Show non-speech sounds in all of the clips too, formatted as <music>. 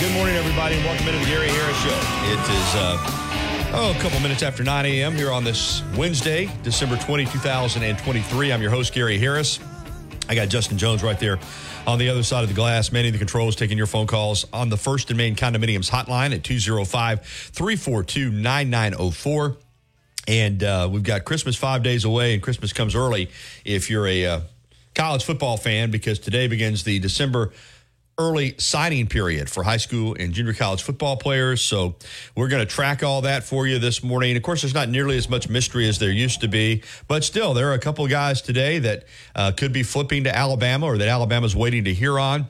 Good morning, everybody, and welcome into the Gary Harris Show. It is, uh, oh, a couple minutes after 9 a.m. here on this Wednesday, December 20, 2023. I'm your host, Gary Harris. I got Justin Jones right there on the other side of the glass, manning the controls, taking your phone calls on the First and Main Condominiums hotline at 205 342 9904. And uh, we've got Christmas five days away, and Christmas comes early if you're a uh, college football fan because today begins the December early signing period for high school and junior college football players. So we're going to track all that for you this morning. Of course, there's not nearly as much mystery as there used to be, but still, there are a couple guys today that uh, could be flipping to Alabama or that Alabama's waiting to hear on.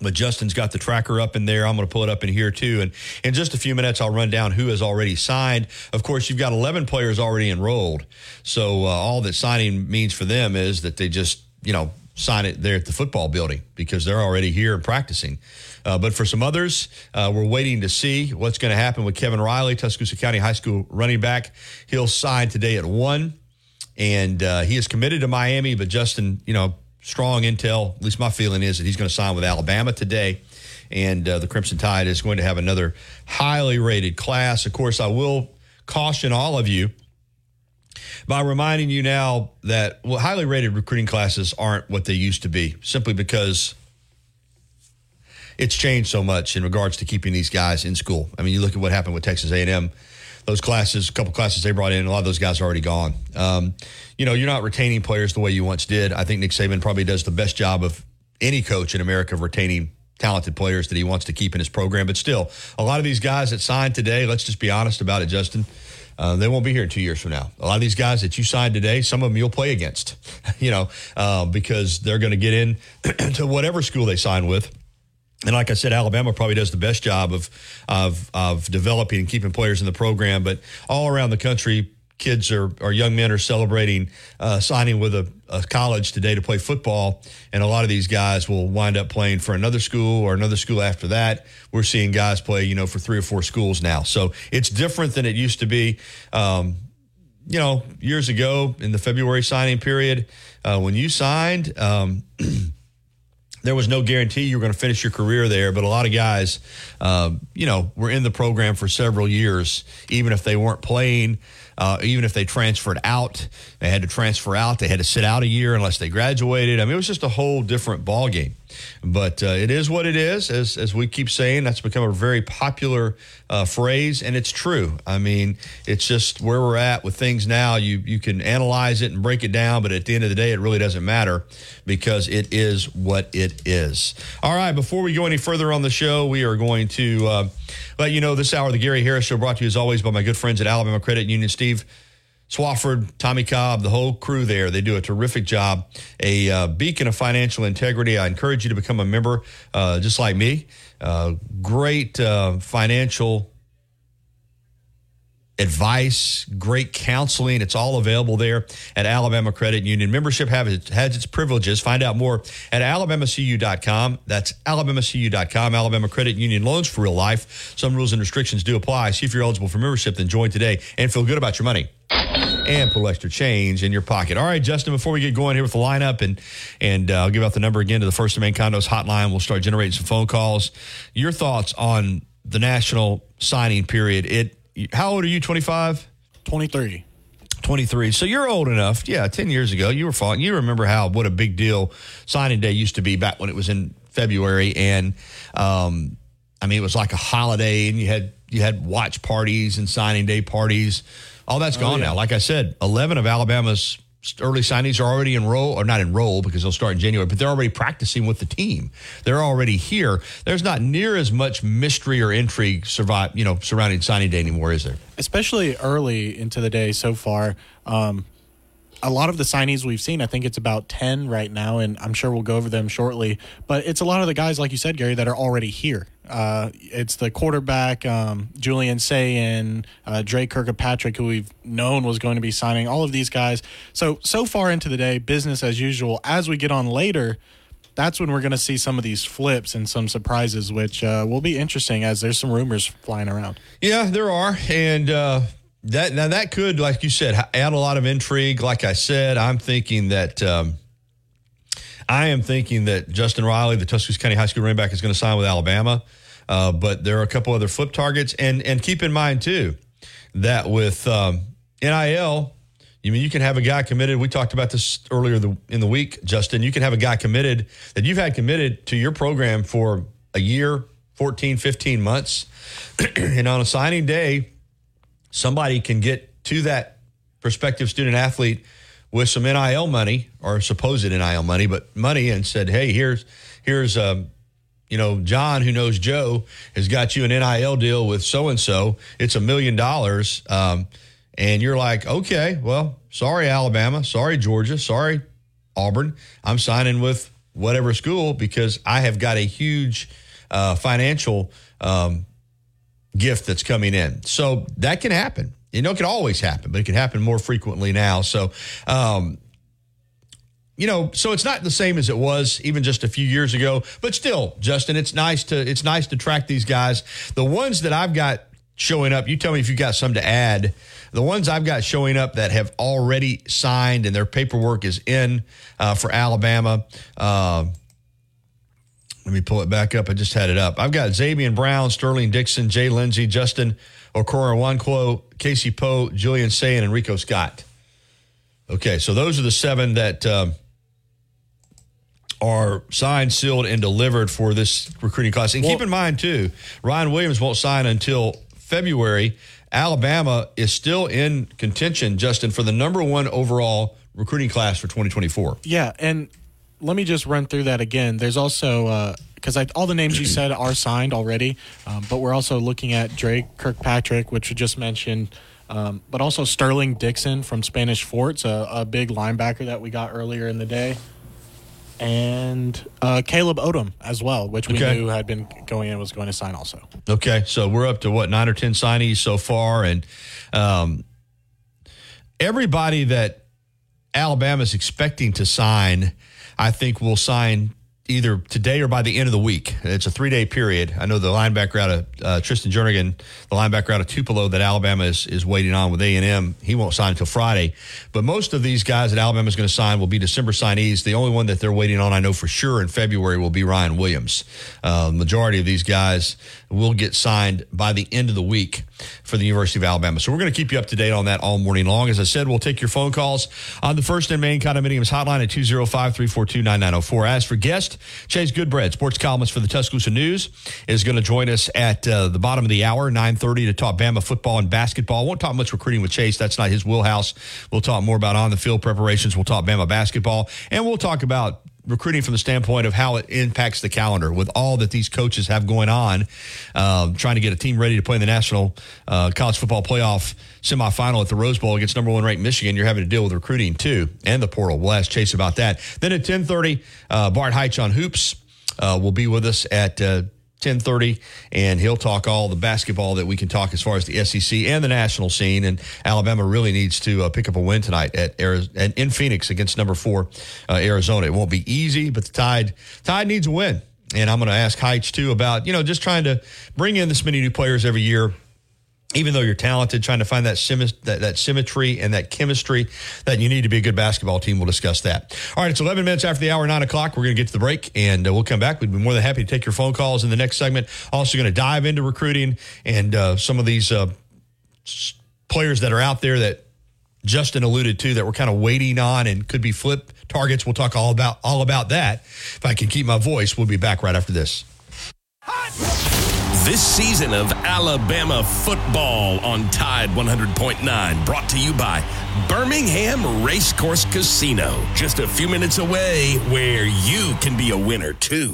But Justin's got the tracker up in there. I'm going to pull it up in here too. And in just a few minutes, I'll run down who has already signed. Of course, you've got 11 players already enrolled. So uh, all that signing means for them is that they just, you know, sign it there at the football building because they're already here and practicing. Uh, but for some others, uh, we're waiting to see what's going to happen with Kevin Riley, Tuscaloosa County High School running back. He'll sign today at one, and uh, he is committed to Miami. But Justin, you know, strong intel. At least my feeling is that he's going to sign with Alabama today. And uh, the Crimson Tide is going to have another highly rated class. Of course, I will caution all of you by reminding you now that well, highly rated recruiting classes aren't what they used to be, simply because it's changed so much in regards to keeping these guys in school. I mean, you look at what happened with Texas A&M. Those classes, a couple classes they brought in, a lot of those guys are already gone. Um, you know, you're not retaining players the way you once did. I think Nick Saban probably does the best job of any coach in America of retaining talented players that he wants to keep in his program. But still, a lot of these guys that signed today, let's just be honest about it, Justin uh, they won't be here two years from now. A lot of these guys that you signed today, some of them you'll play against, <laughs> you know, uh, because they're going to get in <clears throat> to whatever school they sign with. And like I said, Alabama probably does the best job of of of developing and keeping players in the program. But all around the country, kids or, or young men are celebrating uh, signing with a, a, college today to play football. And a lot of these guys will wind up playing for another school or another school after that. We're seeing guys play, you know, for three or four schools now. So it's different than it used to be. Um, you know, years ago in the February signing period, uh, when you signed, um, <clears throat> there was no guarantee you were going to finish your career there, but a lot of guys, um, you know, were in the program for several years, even if they weren't playing. Uh, even if they transferred out, they had to transfer out. They had to sit out a year unless they graduated. I mean, it was just a whole different ball game. But uh, it is what it is, as as we keep saying. That's become a very popular uh, phrase, and it's true. I mean, it's just where we're at with things now. You you can analyze it and break it down, but at the end of the day, it really doesn't matter because it is what it is. All right. Before we go any further on the show, we are going to uh, let you know this hour the Gary Harris Show brought to you as always by my good friends at Alabama Credit Union. Steve Swafford, Tommy Cobb, the whole crew there, they do a terrific job. A uh, beacon of financial integrity. I encourage you to become a member, uh, just like me. Uh, great uh, financial advice, great counseling. It's all available there at Alabama Credit Union. Membership has its, privileges. Find out more at alabamacu.com. That's alabamacu.com. Alabama Credit Union loans for real life. Some rules and restrictions do apply. See if you're eligible for membership, then join today and feel good about your money and put extra change in your pocket. All right, Justin, before we get going here with the lineup and and uh, I'll give out the number again to the First and Main Condos hotline. We'll start generating some phone calls. Your thoughts on the national signing period. It how old are you? 25? 23. 23. So you're old enough. Yeah, 10 years ago, you were falling. You remember how, what a big deal signing day used to be back when it was in February. And, um, I mean, it was like a holiday and you had, you had watch parties and signing day parties. All that's gone oh, yeah. now. Like I said, 11 of Alabama's early signees are already enrolled or not enrolled because they'll start in January, but they're already practicing with the team. They're already here. There's not near as much mystery or intrigue survive, you know, surrounding signing day anymore, is there? Especially early into the day so far. Um, a lot of the signees we've seen, I think it's about 10 right now, and I'm sure we'll go over them shortly. But it's a lot of the guys, like you said, Gary, that are already here. Uh, it's the quarterback, um, Julian Sayin, uh, Drake Kirkpatrick, who we've known was going to be signing, all of these guys. So, so far into the day, business as usual. As we get on later, that's when we're going to see some of these flips and some surprises, which uh, will be interesting as there's some rumors flying around. Yeah, there are. And, uh, that now that could, like you said, add a lot of intrigue. Like I said, I'm thinking that um, I am thinking that Justin Riley, the Tuscaloosa County High School running back, is going to sign with Alabama. Uh, but there are a couple other flip targets, and and keep in mind too that with um, NIL, you mean you can have a guy committed. We talked about this earlier the, in the week, Justin. You can have a guy committed that you've had committed to your program for a year, 14, 15 months, <clears throat> and on a signing day somebody can get to that prospective student athlete with some NIL money or supposed NIL money, but money, and said, "Hey, here's here's um, you know John who knows Joe has got you an NIL deal with so and so. It's a million dollars." Um, and you're like, okay, well, sorry, Alabama, sorry, Georgia, sorry, Auburn. I'm signing with whatever school because I have got a huge uh, financial um, gift that's coming in. So that can happen. You know, it can always happen, but it can happen more frequently now. So, um, you know, so it's not the same as it was even just a few years ago. But still, Justin, it's nice to it's nice to track these guys. The ones that I've got showing up, you tell me if you got some to add. The ones I've got showing up that have already signed and their paperwork is in uh, for Alabama. Uh, let me pull it back up. I just had it up. I've got Xavier Brown, Sterling Dixon, Jay Lindsey, Justin Okoronkwo, Casey Poe, Julian Sayin, and Rico Scott. Okay, so those are the seven that um, are signed, sealed, and delivered for this recruiting class. And well, keep in mind, too, Ryan Williams won't sign until February. Alabama is still in contention, Justin, for the number one overall recruiting class for 2024. Yeah, and let me just run through that again. There's also because all the names you said are signed already, um, but we're also looking at Drake Kirkpatrick, which we just mentioned, um, but also Sterling Dixon from Spanish Forts, a, a, big linebacker that we got earlier in the day, and uh, Caleb Odom as well, which we okay. knew had been going in was going to sign also. Okay, so we're up to what nine or ten signees so far, and um, everybody that Alabama is expecting to sign I think will sign either today or by the end of the week. It's a three day period. I know the linebacker out of uh, Tristan Jernigan, the linebacker out of Tupelo that Alabama is, is waiting on with A and M. He won't sign until Friday. But most of these guys that Alabama is going to sign will be December signees. The only one that they're waiting on, I know for sure, in February will be Ryan Williams. Uh, majority of these guys will get signed by the end of the week for the University of Alabama. So we're going to keep you up to date on that all morning long. As I said, we'll take your phone calls on the First and Main Condominiums hotline at 205 342 9904. As for guest, Chase Goodbread, sports columnist for the Tuscaloosa News, is going to join us at uh, the bottom of the hour, 930, to talk Bama football and basketball. Won't talk much recruiting with Chase. That's not his wheelhouse. We'll talk more about on the field preparations. We'll talk Bama basketball. And we'll talk about recruiting from the standpoint of how it impacts the calendar with all that these coaches have going on, uh, trying to get a team ready to play in the national uh, college football playoff semifinal at the Rose Bowl against number one ranked Michigan. You're having to deal with recruiting too and the portal. We'll ask Chase about that. Then at 10:30, uh, Bart Heitch on hoops uh, will be with us at uh, 10:30 and he'll talk all the basketball that we can talk as far as the SEC and the national scene and Alabama really needs to uh, pick up a win tonight at Arizona, in Phoenix against number 4 uh, Arizona. It won't be easy, but the Tide Tide needs a win. And I'm going to ask Heitch too about, you know, just trying to bring in this many new players every year even though you're talented, trying to find that, that, that, symmetry and that chemistry that you need to be a good basketball team. We'll discuss that. All right, it's 11 minutes after the hour, 9 o'clock. We're going to get to the break, and uh, we'll come back. We'd be more than happy to take your phone calls in the next segment. Also going to dive into recruiting and uh, some of these uh, players that are out there that Justin alluded to that we're kind of waiting on and could be flip targets. We'll talk all about all about that. If I can keep my voice, we'll be back right after this. This season of Alabama football on Tide 100.9 brought to you by Birmingham Racecourse Casino. Just a few minutes away where you can be a winner too.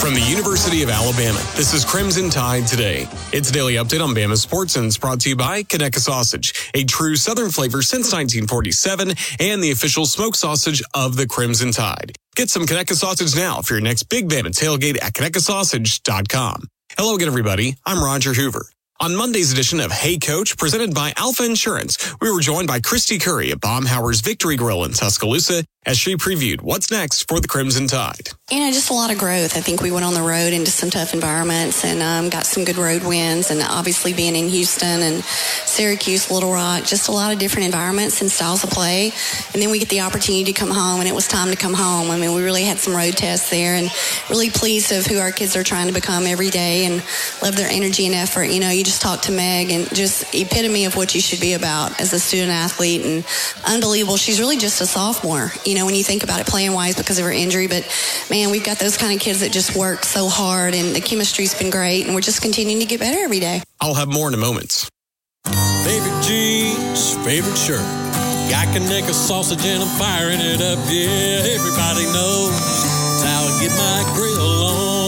From the University of Alabama. This is Crimson Tide Today. It's a daily update on Bama sports and it's brought to you by Conecuh Sausage, a true Southern flavor since 1947 and the official smoked sausage of the Crimson Tide. Get some Conecuh Sausage now for your next Big Bama tailgate at ConecuhSausage.com. Hello again, everybody. I'm Roger Hoover. On Monday's edition of Hey Coach, presented by Alpha Insurance, we were joined by Kristy Curry at Baumhower's Victory Grill in Tuscaloosa as she previewed what's next for the Crimson Tide. You know, just a lot of growth. I think we went on the road into some tough environments and um, got some good road wins. And obviously, being in Houston and Syracuse, Little Rock, just a lot of different environments and styles of play. And then we get the opportunity to come home, and it was time to come home. I mean, we really had some road tests there, and really pleased of who our kids are trying to become every day, and love their energy and effort. You know, you just talked to Meg, and just epitome of what you should be about as a student athlete, and unbelievable. She's really just a sophomore. You know, when you think about it, playing wise because of her injury, but man, we've got those kind of kids that just work so hard, and the chemistry's been great, and we're just continuing to get better every day. I'll have more in a moment. Favorite jeans, favorite shirt. I can make a sausage and I'm firing it up. Yeah, everybody knows it's how I get my grill on.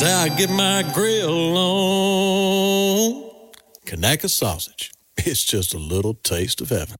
That's I get my grill on. Conecuh sausage. It's just a little taste of heaven.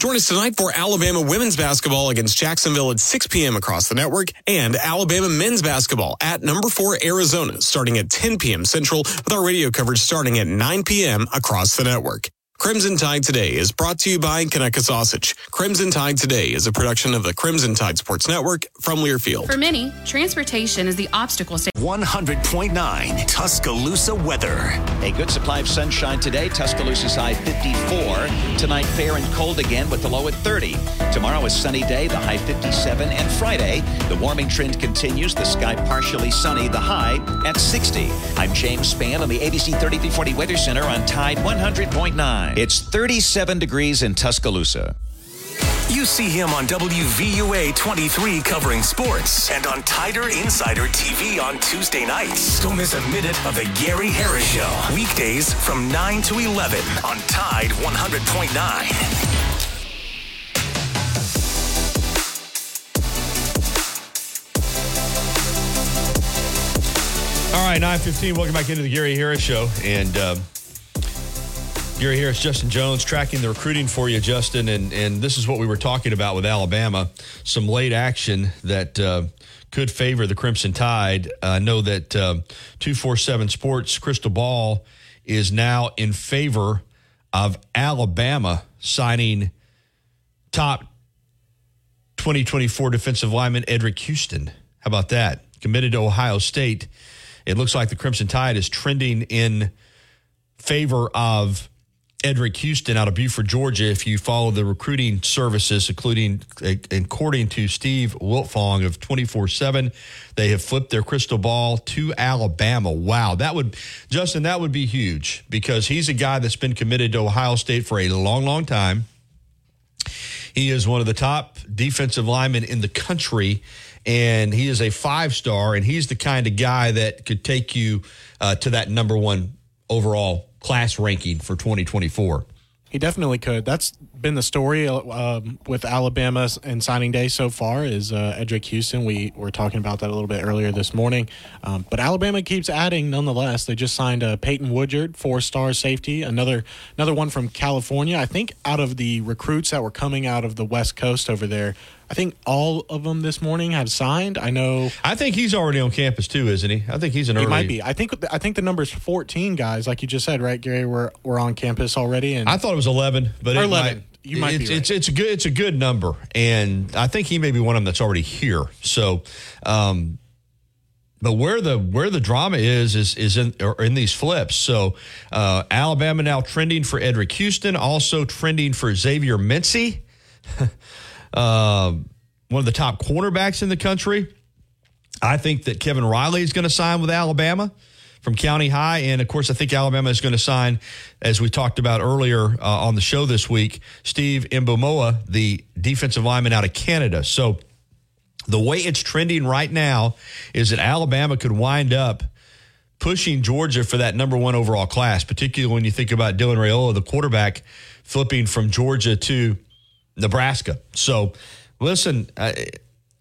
Join us tonight for Alabama women's basketball against Jacksonville at 6 p.m. across the network and Alabama men's basketball at number four Arizona starting at 10 p.m. Central with our radio coverage starting at 9 p.m. across the network. Crimson Tide Today is brought to you by Conecuh Sausage. Crimson Tide Today is a production of the Crimson Tide Sports Network from Learfield. For many, transportation is the obstacle. 100.9 Tuscaloosa weather. A good supply of sunshine today. Tuscaloosa's high 54. Tonight, fair and cold again with the low at 30. Tomorrow is sunny day, the high 57. And Friday, the warming trend continues. The sky partially sunny, the high at 60. I'm James Spann on the ABC 3340 Weather Center on Tide 100.9. It's 37 degrees in Tuscaloosa. You see him on WVUA 23 covering sports and on Tider Insider TV on Tuesday nights. Don't miss a minute of the Gary Harris Show. Weekdays from 9 to 11 on Tide 100.9. All right, 915. Welcome back into the Gary Harris Show. And um, Gary Harris, Justin Jones, tracking the recruiting for you, Justin. And, and this is what we were talking about with Alabama. Some late action that uh, could favor the Crimson Tide. I know that um, 247 Sports Crystal Ball is now in favor of Alabama signing top 2024 defensive lineman Eddrick Houston. How about that? Committed to Ohio State. It looks like the Crimson Tide is trending in favor of Eddrick Houston out of Buford, Georgia. If you follow the recruiting services, including according to Steve Wiltfong of 24 7, they have flipped their crystal ball to Alabama. Wow. That would, Justin, that would be huge because he's a guy that's been committed to Ohio State for a long, long time. He is one of the top defensive linemen in the country and he is a five star, and he's the kind of guy that could take you uh, to that number one overall class ranking for 2024. He definitely could. That's been the story uh, with Alabama and signing day so far. Is uh, Eddrick Houston? We were talking about that a little bit earlier this morning. Um, but Alabama keeps adding nonetheless. They just signed uh, Peyton Woodyard, four star safety, another another one from California. I think out of the recruits that were coming out of the West Coast over there, I think all of them this morning have signed. I know. I think he's already on campus too, isn't he? I think he's an he early. might be. I think. I think the number's fourteen guys, like you just said, right, Gary? We're we're on campus already, and I thought it was eleven, but or it eleven. Might, you might it's, be right. it's it's a good it's a good number, and I think he may be one of them that's already here. So, um, but where the where the drama is is is in or in these flips. So, uh, Alabama now trending for Eddrick Houston, also trending for Zavier Mincey. <laughs> Um, one of the top cornerbacks in the country. I think that Kevin Riley is going to sign with Alabama from County High. And of course, I think Alabama is going to sign, as we talked about earlier uh, on the show this week, Steve Mboumoua, the defensive lineman out of Canada. So the way it's trending right now is that Alabama could wind up pushing Georgia for that number one overall class, particularly when you think about Dylan Raiola, the quarterback, flipping from Georgia to Nebraska. So, listen, I,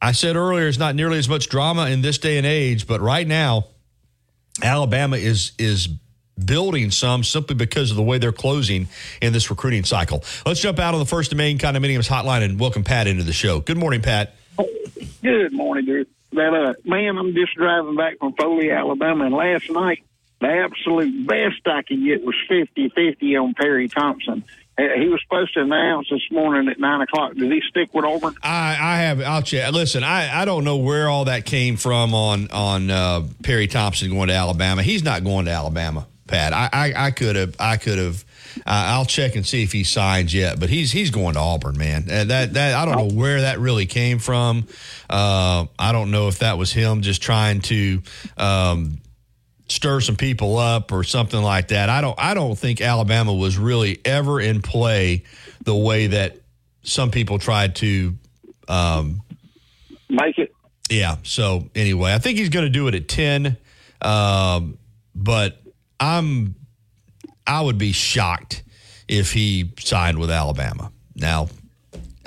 I said earlier it's not nearly as much drama in this day and age, but right now, Alabama is is building some simply because of the way they're closing in this recruiting cycle. Let's jump out on the First and Main Condominiums hotline and welcome Pat into the show. Good morning, Pat. Good morning, dude. That uh, man, I'm just driving back from Foley, Alabama, and last night the absolute best I could get was 50-50 on Perry Thompson. He was supposed to announce this morning at nine o'clock. Did he stick with Auburn? I, I have. I'll check. Listen, I, I don't know where all that came from on on uh, Perry Thompson going to Alabama. He's not going to Alabama, Pat. I could have. I could have. Uh, I'll check and see if he signs yet. But he's he's going to Auburn, man. Uh, that that I don't know where that really came from. Uh, I don't know if that was him just trying to. Um, stir some people up or something like that. I don't I don't think Alabama was really ever in play the way that some people tried to um, Make it. yeah. So anyway, I think he's going to do it at ten. Um, but I'm I would be shocked if he signed with Alabama. Now,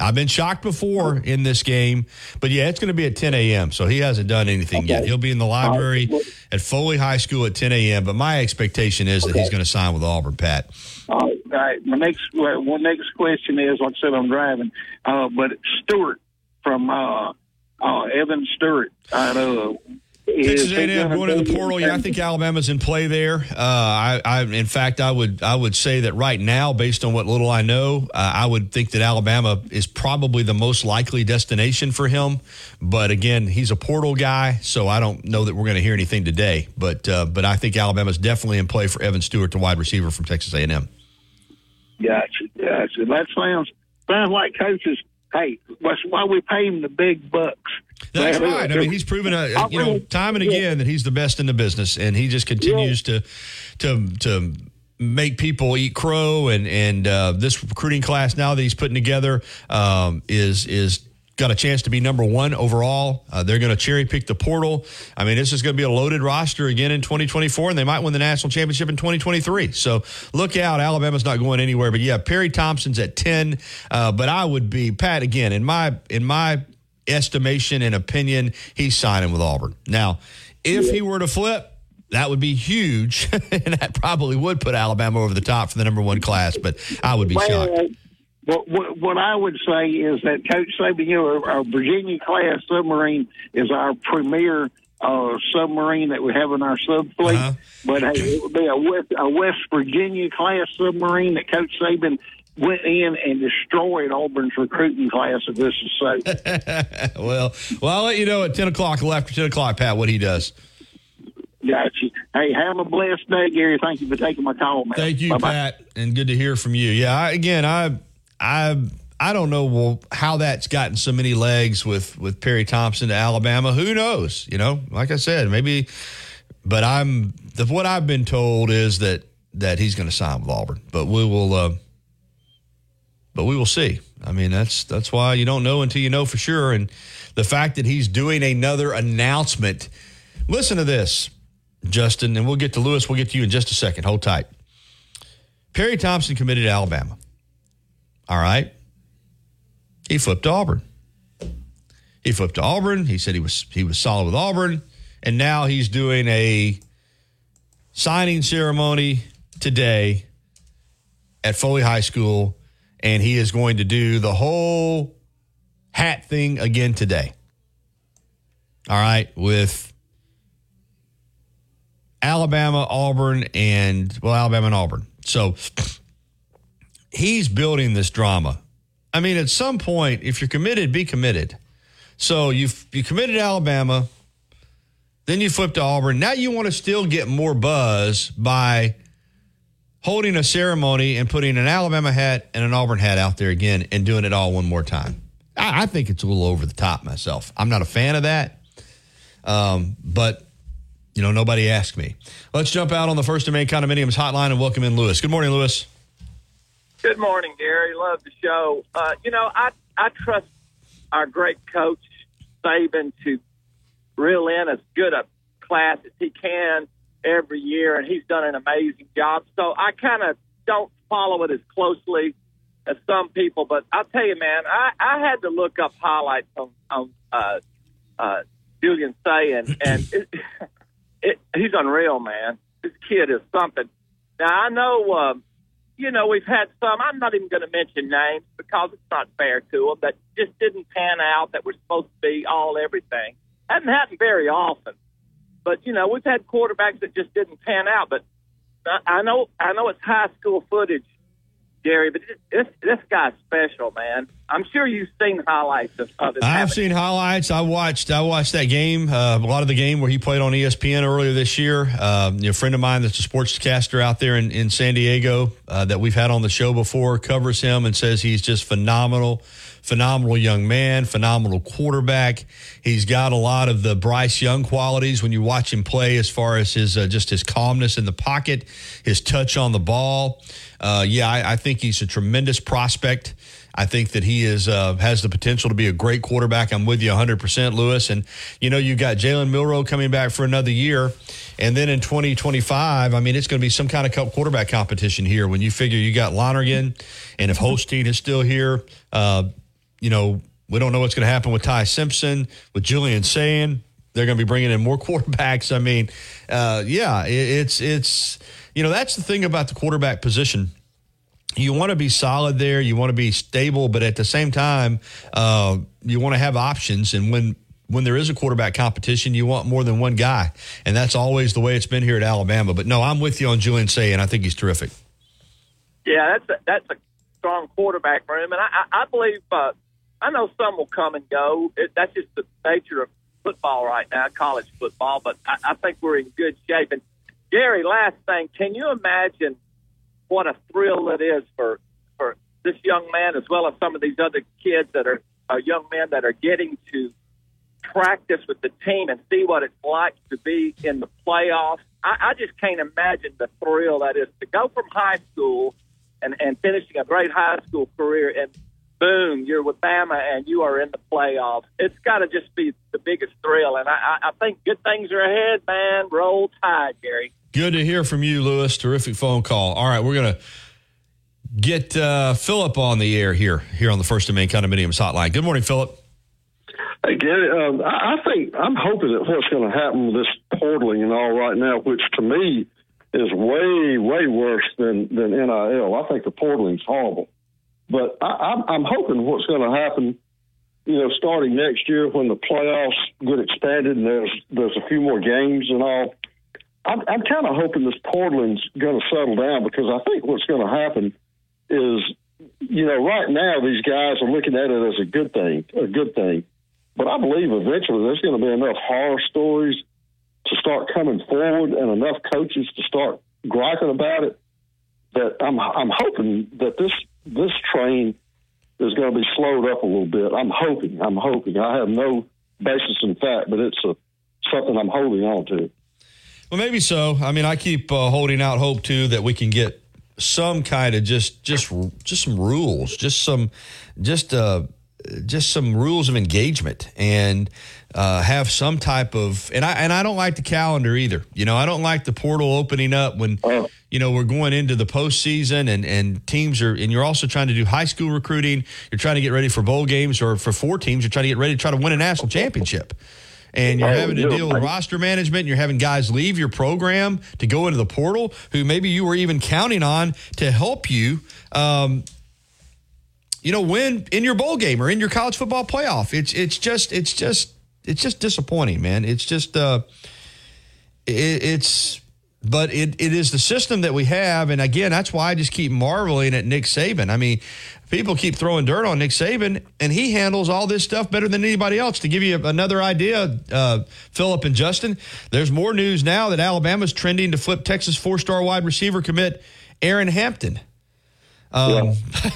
I've been shocked before in this game, but yeah, it's going to be at 10 a.m. So he hasn't done anything yet. He'll be in the library well- at Foley High School at 10 a.m. But my expectation is that he's going to sign with Auburn, Pat. All right. My next well, my next question is, like I said, I'm driving, uh, but Stewart from uh, uh, Evan Stewart. I know. Texas A&M going to the portal. Yeah, I think Alabama's in play there. Uh, I, I, in fact, I would, I would say that right now, based on what little I know, uh, I would think that Alabama is probably the most likely destination for him. But again, he's a portal guy, so I don't know that we're going to hear anything today. But, uh, but I think Alabama's definitely in play for Evan Stewart, the wide receiver from Texas A&M. Gotcha, gotcha. That sounds sounds like coaches. Hey, that's why we pay him the big bucks. That's They're- right. I mean, he's proven, uh, I you know, time and yeah. again that he's the best in the business, and he just continues to, to, to make people eat crow. And and uh, this recruiting class now that he's putting together um, is is got a chance to be number one overall. Uh, they're going to cherry pick the portal. I mean, this is going to be a loaded roster again in 2024, and they might win the national championship in 2023. So look out, Alabama's not going anywhere. But yeah, Perry Thompson's at 10. Uh, but I would be Pat again in my in my estimation and opinion, he's signing with Auburn. Now, if he were to flip, that would be huge, <laughs> and that probably would put Alabama over the top for the number one class. But I would be shocked. What, what, what I would say is that Coach Saban, you know, our Virginia class submarine is our premier uh, submarine that we have in our sub fleet. Uh-huh. But hey, it would be a West, a West Virginia class submarine that Coach Saban went in and destroyed Auburn's recruiting class if this is so. <laughs> well, well, I'll let you know at ten o'clock, after ten o'clock, Pat, what he does. Gotcha. Hey, have a blessed day, Gary. Thank you for taking my call, man. Thank you, Bye-bye. Pat, and good to hear from you. Yeah, I, again, I, I, I don't know how that's gotten so many legs with with Perry Thompson to Alabama. Who knows? You know, like I said, maybe. But I'm the, what I've been told is that that he's going to sign with Auburn. But we will. Uh, but we will see. I mean, that's that's why you don't know until you know for sure. And the fact that he's doing another announcement. Listen to this, Justin, and we'll get to Lewis. We'll get to you in just a second. Hold tight. Perry Thompson committed to Alabama. All right. He flipped to Auburn. He flipped to Auburn. He said he was he was solid with Auburn, and now he's doing a signing ceremony today at Foley High School, and he is going to do the whole hat thing again today. All right, with Alabama, Auburn, and well, Alabama and Auburn. So he's building this drama. I mean, at some point, if you're committed, be committed. So you you committed to Alabama, then you flip to Auburn. Now you want to still get more buzz by holding a ceremony and putting an Alabama hat and an Auburn hat out there again and doing it all one more time. I, I think it's a little over the top myself. I'm not a fan of that, um, but you know nobody asked me. Let's jump out on the First and Main Condominiums hotline and welcome in Lewis. Good morning, Lewis. Good morning, Gary. Love the show. Uh, you know, I I trust our great coach Saban to reel in as good a class as he can. every year, and he's done an amazing job. So I kind of don't follow it as closely as some people, but I'll tell you, man, I, I had to look up highlights on, on uh, uh, Julian Sayin, and, <clears throat> and it, it, he's unreal, man. This kid is something. Now I know, um, you know, we've had some. I'm not even going to mention names because it's not fair to them that just didn't pan out. That were supposed to be all everything. Hasn't happened very often, but you know, we've had quarterbacks that just didn't pan out. But I, know, I know it's high school footage Gary, but this this guy's special, man. I'm sure you've seen highlights of, of. I've seen highlights. I watched I watched that game, uh, a lot of the game where he played on ESPN earlier this year. Uh, you know, a friend of mine that's a sportscaster out there in, in San Diego uh, that we've had on the show before covers him and says he's just phenomenal phenomenal young man, phenomenal quarterback. He's got a lot of the Bryce Young qualities when you watch him play, as far as his uh, just his calmness in the pocket, his touch on the ball. Uh, yeah, I, I, think he's a tremendous prospect. I think that he is uh, has the potential to be a great quarterback. I'm with you 100%, Lewis. And you know, you've got Jalen Milroe coming back for another year, and then in 2025, I mean, it's going to be some kind of quarterback competition here. When you figure you got Lonergan, and if Holstein is still here, uh, you know, we don't know what's going to happen with Ty Simpson, with Julian Sayin. They're going to be bringing in more <laughs> quarterbacks. I mean, uh, yeah, it, it's it's you know, that's the thing about the quarterback position. You want to be solid there. You want to be stable, but at the same time, uh, you want to have options. And when when there is a quarterback competition, you want more than one guy, and that's always the way it's been here at Alabama. But no, I'm with you on Julian Sayin, and I think he's terrific. Yeah, that's a, that's a strong quarterback room, and I, I, I believe uh, I know some will come and go. It, that's just the nature of football right now, college football. But I, I think we're in good shape. And Gary, last thing, can you imagine what a thrill it is for for this young man as well as some of these other kids that are uh, young men that are getting to practice with the team and see what it's like to be in the playoffs. I, I just can't imagine the thrill that is to go from high school and, and finishing a great high school career and boom, you're with Bama and you are in the playoffs. It's got to just be the biggest thrill. And I, I think good things are ahead, man. Roll tide, Gary. Good to hear from you, Lewis. Terrific phone call. All right, we're going to get uh, Philip on the air here, here on the First and Main Condominiums Hotline. Good morning, Philip. Hey, Gary, um, I think I'm hoping that what's going to happen with this portaling and all right now, which to me is way, way worse than, than NIL. I think the portaling's horrible. But I, I'm, I'm hoping what's going to happen, you know, starting next year when the playoffs get expanded and there's there's a few more games and all. I'm, I'm kind of hoping this portaling's going to settle down because I think what's going to happen is, you know, right now these guys are looking at it as a good thing, a good thing. But I believe eventually there's going to be enough horror stories to start coming forward and enough coaches to start griping about it that I'm I'm hoping that this this train is going to be slowed up a little bit. I'm hoping. I'm hoping. I have no basis in fact, but it's a, something I'm holding on to. Well, maybe so. I mean, I keep uh, holding out hope too that we can get some kind of just just just some rules, just some just uh just some rules of engagement and uh, have some type of and I and I don't like the calendar either. You know, I don't like the portal opening up when you know we're going into the postseason and and teams are and you're also trying to do high school recruiting. You're trying to get ready for bowl games or for four teams. You're trying to get ready to try to win a national championship and you're having to deal with roster management. You're having guys leave your program to go into the portal who maybe you were even counting on to help you. Um, you know, win in your bowl game or in your college football playoff. It's it's just it's just it's just disappointing, man. It's just uh, it, it's but it, it is the system that we have, and again, that's why I just keep marveling at Nick Saban. I mean, people keep throwing dirt on Nick Saban, and he handles all this stuff better than anybody else. To give you another idea, uh, Philip and Justin, there's more news now that Alabama's trending to flip Texas four-star wide receiver commit Aeryn Hampton. Um, yeah. <laughs>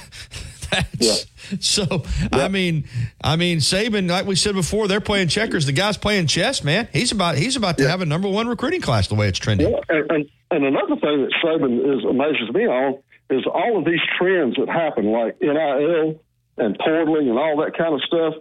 yeah. <laughs> So yeah. I mean, I mean, Saban, like we said before, they're playing checkers. The guy's playing chess, man. He's about he's about to have a number one recruiting class the way it's trending. Yeah, and, and, and another thing that Saban is amazes me on is all of these trends that happen, like NIL and portaling and all that kind of stuff.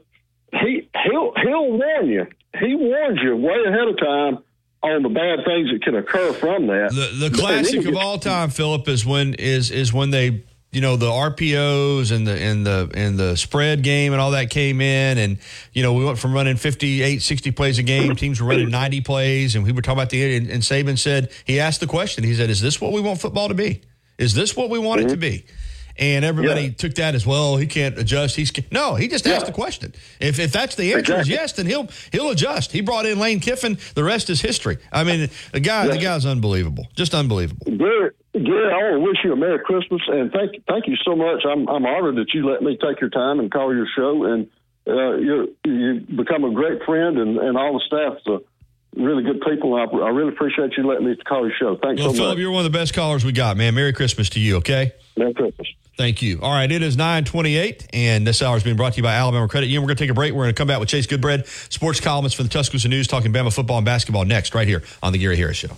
He he'll he'll warn you. He warns you way ahead of time on the bad things that can occur from that. The, the classic of all time, Philip, is when is is when they you know the RPOs and the and the and the spread game and all that came in and you know we went from running 58 60 plays a game teams were running 90 plays and we were talking about the and, and Saban said he asked the question he said is this what we want football to be is this what we want mm-hmm. it to be and everybody yeah. took that as well. He can't adjust. He's no. He just asked yeah. the question. If if that's the answer exactly. is yes, then he'll he'll adjust. He brought in Lane Kiffin. The rest is history. I mean, the guy yeah. the guy's unbelievable. Just unbelievable. Gary, Gary, I want to wish you a Merry Christmas and thank thank you so much. I'm I'm honored that you let me take your time and call your show and uh, you you become a great friend and and all the staff. So really good people. I, I, really appreciate you letting me call your show. Thanks well, so Philip, much. you're one of the best callers we got, man. Merry Christmas to you, okay? Merry Christmas. Thank you. All right, it is 928, and this hour is being brought to you by Alabama Credit Union. We're going to take a break. We're going to come back with Chase Goodbread, sports columnist for the Tuscaloosa News, talking Bama football and basketball next, right here on the Gary Harris Show.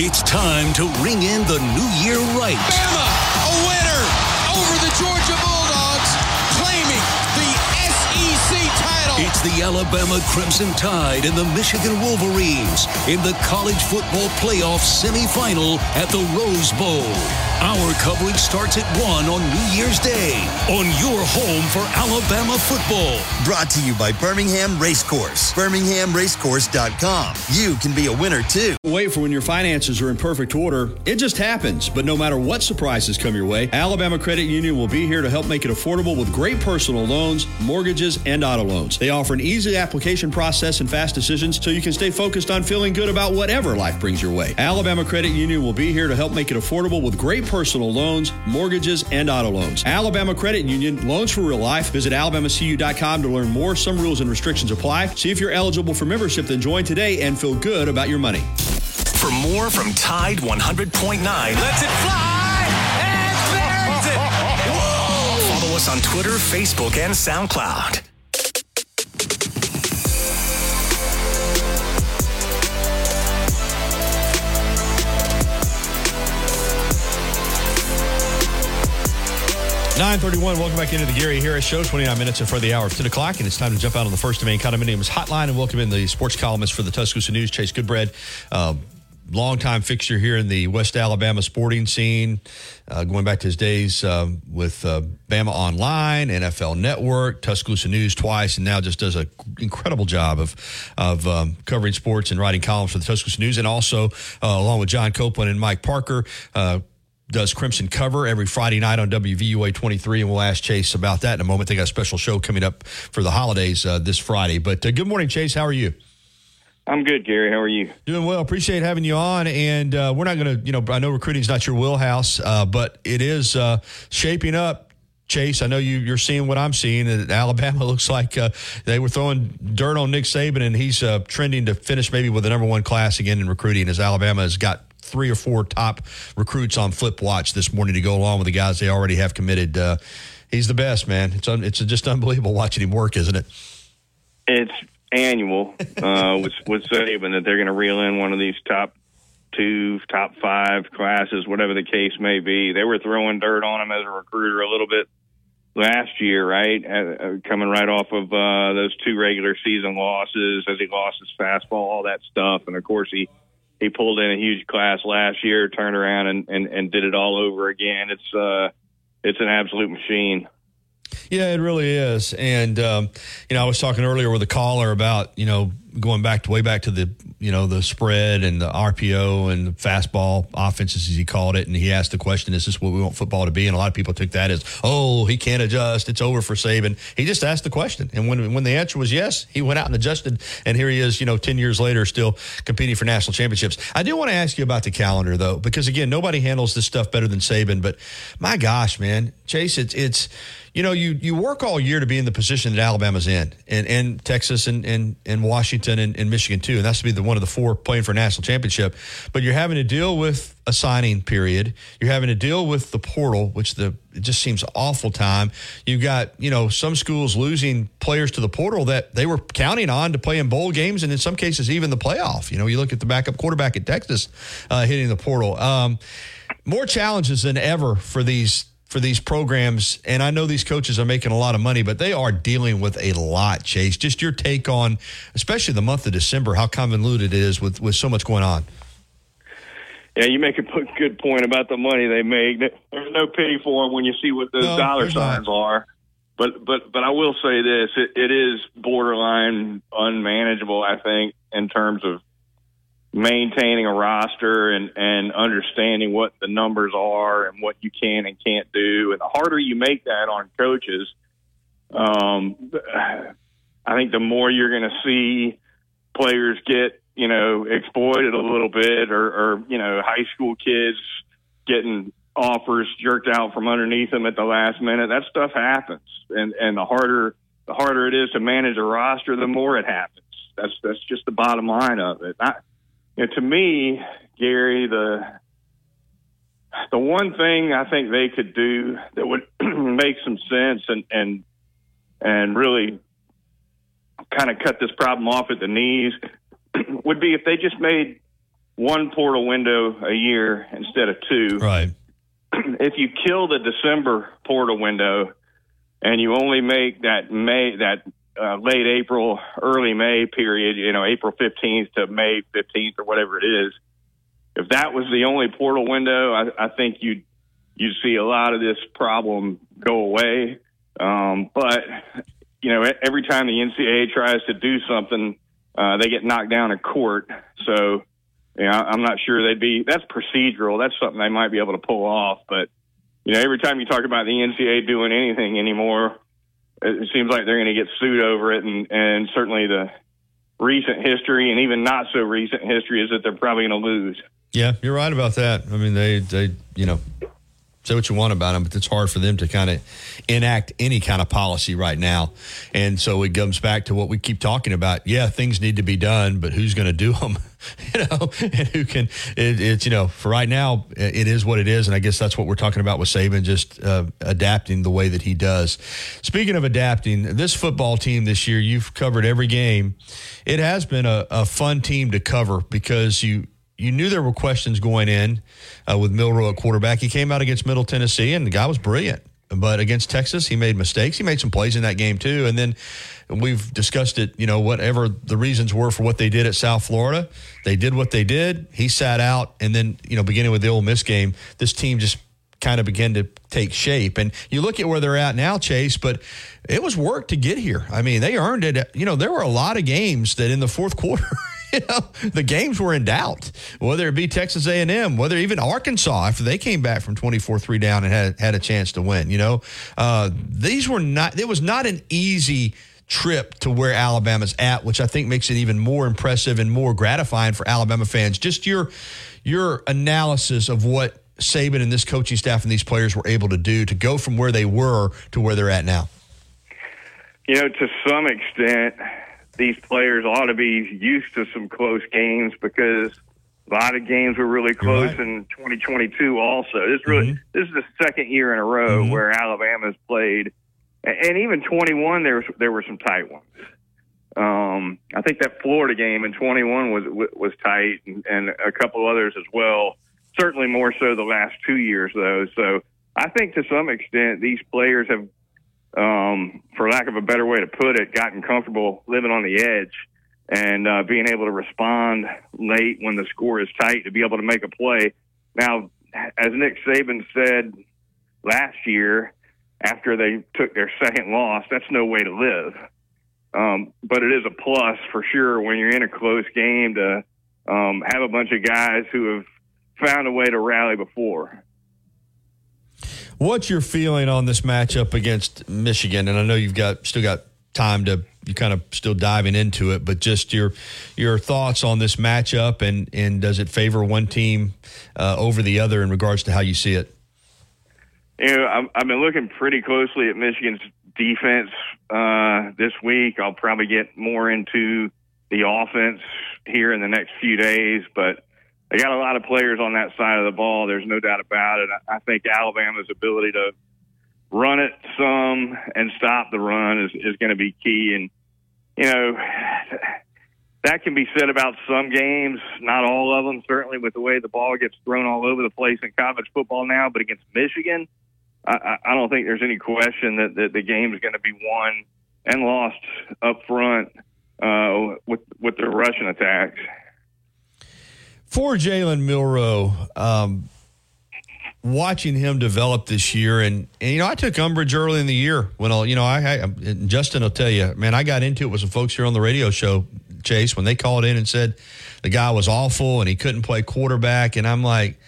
It's time to ring in the new year right. Bama, a winner over the Georgia Bulldogs, claiming the SEC title. It's the Alabama Crimson Tide and the Michigan Wolverines in the college football playoff semifinal at the Rose Bowl. Our coverage starts at 1 on New Year's Day on your home for Alabama football. Brought to you by Birmingham Racecourse. BirminghamRacecourse.com. You can be a winner too. Wait for when your finances are in perfect order. It just happens. But no matter what surprises come your way, Alabama Credit Union will be here to help make it affordable with great personal loans, mortgages, and auto loans. They offer an easy application process and fast decisions so you can stay focused on feeling good about whatever life brings your way. Alabama Credit Union will be here to help make it affordable with great personal loans, mortgages, and auto loans. Alabama Credit Union, loans for real life. Visit alabamacu.com to learn more. Some rules and restrictions apply. See if you're eligible for membership, then join today and feel good about your money. For more from Tide 100.9, let's it fly! And! Follow us on Twitter, Facebook, and SoundCloud. 931, welcome back into the Gary Harris Show. 29 minutes before the hour of 10 o'clock, and it's time to jump out on the First and Main Condominiums hotline and welcome in the sports columnist for the Tuscaloosa News, Chase Goodbread. Uh, longtime fixture here in the West Alabama sporting scene, uh, going back to his days uh, with uh, Bama Online, NFL Network, Tuscaloosa News twice, and now just does an incredible job of of um, covering sports and writing columns for the Tuscaloosa News, and also uh, along with John Copeland and Mike Parker uh, does Crimson Cover every Friday night on WVUA 23, and we'll ask Chase about that in a moment. They got a special show coming up for the holidays uh, this Friday. But uh, good morning, Chase. How are you? I'm good, Gary. How are you? Doing well. Appreciate having you on. And uh, we're not going to, you know, I know recruiting's not your wheelhouse, uh, but it is uh, shaping up. Chase, I know you, are seeing what I'm seeing. Alabama <laughs> looks like uh, they were throwing dirt on Nick Saban, and he's trending to finish maybe with the number one class again in recruiting as Alabama has got three or four top recruits on Flip Watch this morning to go along with the guys they already have committed. Uh, he's the best, man. It's un- it's just unbelievable watching him work, isn't it? It's annual uh, with with Saban that they're going to reel in one of these top two, top five classes, whatever the case may be. They were throwing dirt on him as a recruiter a little bit last year, right? Uh, uh coming right off of uh, those two regular season losses, as he lost his fastball, all that stuff, and of course he he pulled in a huge class last year, turned around and, and, and did it all over again. It's uh, it's an absolute machine. Yeah, it really is. And um, you know, I was talking earlier with a caller about you know going back to way back to the you know the spread and the RPO and the fastball offenses as he called it, and he asked the question, "Is this what we want football to be?" And a lot of people took that as, "Oh, he can't adjust; it's over for Saban." He just asked the question, and when when the answer was yes, he went out and adjusted, and here he is, you know, ten years later, still competing for national championships. I do want to ask you about the calendar though, because again, nobody handles this stuff better than Saban. But my gosh, man, Chase, it's it's you know, you you work all year to be in the position that Alabama's in, and, and Texas and, and, and Washington and, and Michigan too, and that's to be the one of the four playing for a national championship. But you're having to deal with a signing period. You're having to deal with the portal, which the it just seems awful time. You've got you know some schools losing players to the portal that they were counting on to play in bowl games, and in some cases even the playoff. You know, you look at the backup quarterback at Texas uh, hitting the portal. Um, more challenges than ever for these for these programs, and I know these coaches are making a lot of money, but they are dealing with a lot, Chase. Just your take on, especially the month of December, how convoluted it is with, with so much going on. Yeah, you make a good point about the money they make. There's no pity for them when you see what those No, dollar not. signs are. But but but I will say this: it, it is borderline unmanageable. I think in terms of maintaining a roster and and understanding what the numbers are and what you can and can't do. And the harder you make that on coaches, um, I think the more you're going to see players get you know exploited a little bit, or, or you know high school kids getting offers jerked out from underneath them at the last minute. That stuff happens, and and the harder the harder it is to manage a roster, the more it happens. That's that's just the bottom line of it. I, you know, to me, Gary, the the one thing I think they could do that would <clears throat> make some sense and and and really kind of cut this problem off at the knees <clears throat> would be if they just made one portal window a year instead of two. Right. <clears throat> If you kill the December portal window and you only make that May that uh, late April, early May period, you know, April 15th to May 15th or whatever it is, if that was the only portal window, I, I think you'd you'd see a lot of this problem go away. Um, but you know, every time the NCAA tries to do something, uh, they get knocked down in court. So, you know, I'm not sure they'd be. That's procedural. That's something they might be able to pull off. But you know, every time you talk about the NCAA doing anything anymore, it seems like they're going to get sued over it. And and certainly the recent history and even not so recent history is that they're probably going to lose. Yeah, you're right about that. I mean, they, they, you know, say what you want about them, but it's hard for them to kind of enact any kind of policy right now. And so it comes back to what we keep talking about. Yeah, things need to be done, but who's going to do them? <laughs> you know, and who can? It, it's you know, for right now, it is what it is, and I guess that's what we're talking about with Saban, just uh, adapting the way that he does. Speaking of adapting, this football team this year, you've covered every game. It has been a, a fun team to cover because you you knew there were questions going in uh, with Milroe at quarterback. He came out against Middle Tennessee, and the guy was brilliant. But against Texas, he made mistakes. He made some plays in that game too. And then we've discussed it. You know, whatever the reasons were for what they did at South Florida, they did what they did. He sat out, and then you know, beginning with the Ole Miss game, this team just kind of began to take shape. And you look at where they're at now, Chase, but it was work to get here. I mean, they earned it. You know, there were a lot of games that in the fourth <laughs> quarter. <laughs> you know the games were in doubt. Whether it be texas a&m whether even arkansas after they came back from 24-3 down and had, had a chance to win you know? Uh, these were not it was not an easy trip to where alabama's at which i think makes it even more impressive and more gratifying for alabama fans. Just your your analysis of what saban and this coaching staff and these players were able to do to go from where they were to where they're at now. You know, to some extent, these players ought to be used to some close games because a lot of games were really close in 2022. Also, this really this is the second year in a row where Alabama's played, and, and even 21 there was there were some tight ones. Um, I think that Florida game in 21 was was tight, and, and a couple others as well. Certainly more so the last two years, though. So I think to some extent these players have um, for lack of a better way to put it, gotten comfortable living on the edge and uh, being able to respond late when the score is tight to be able to make a play. Now, as Nick Saban said last year, after they took their second loss, that's no way to live. Um, but it is a plus for sure when you're in a close game to um, have a bunch of guys who have found a way to rally before. What's your feeling on this matchup against Michigan? And I know you've got still got time to you kind of still diving into it, but just your your thoughts on this matchup and and does it favor one team uh, over the other in regards to how you see it? You know, I've, I've been looking pretty closely at Michigan's defense uh, this week. I'll probably get more into the offense here in the next few days, but they got a lot of players on that side of the ball. There's no doubt about it. I think Alabama's ability to run it some and stop the run is, is going to be key. And, you know, that can be said about some games, not all of them, certainly with the way the ball gets thrown all over the place in college football now. But against Michigan, I, I don't think there's any question that, that the game is going to be won and lost up front uh, with with their rushing attacks. For Jalen Milroe, um, watching him develop this year, and, and, you know, I took umbrage early in the year when I'll, you know, I, I Justin will tell you, man, I got into it with some folks here on the radio show, Chase, when they called in and said the guy was awful and he couldn't play quarterback, and I'm like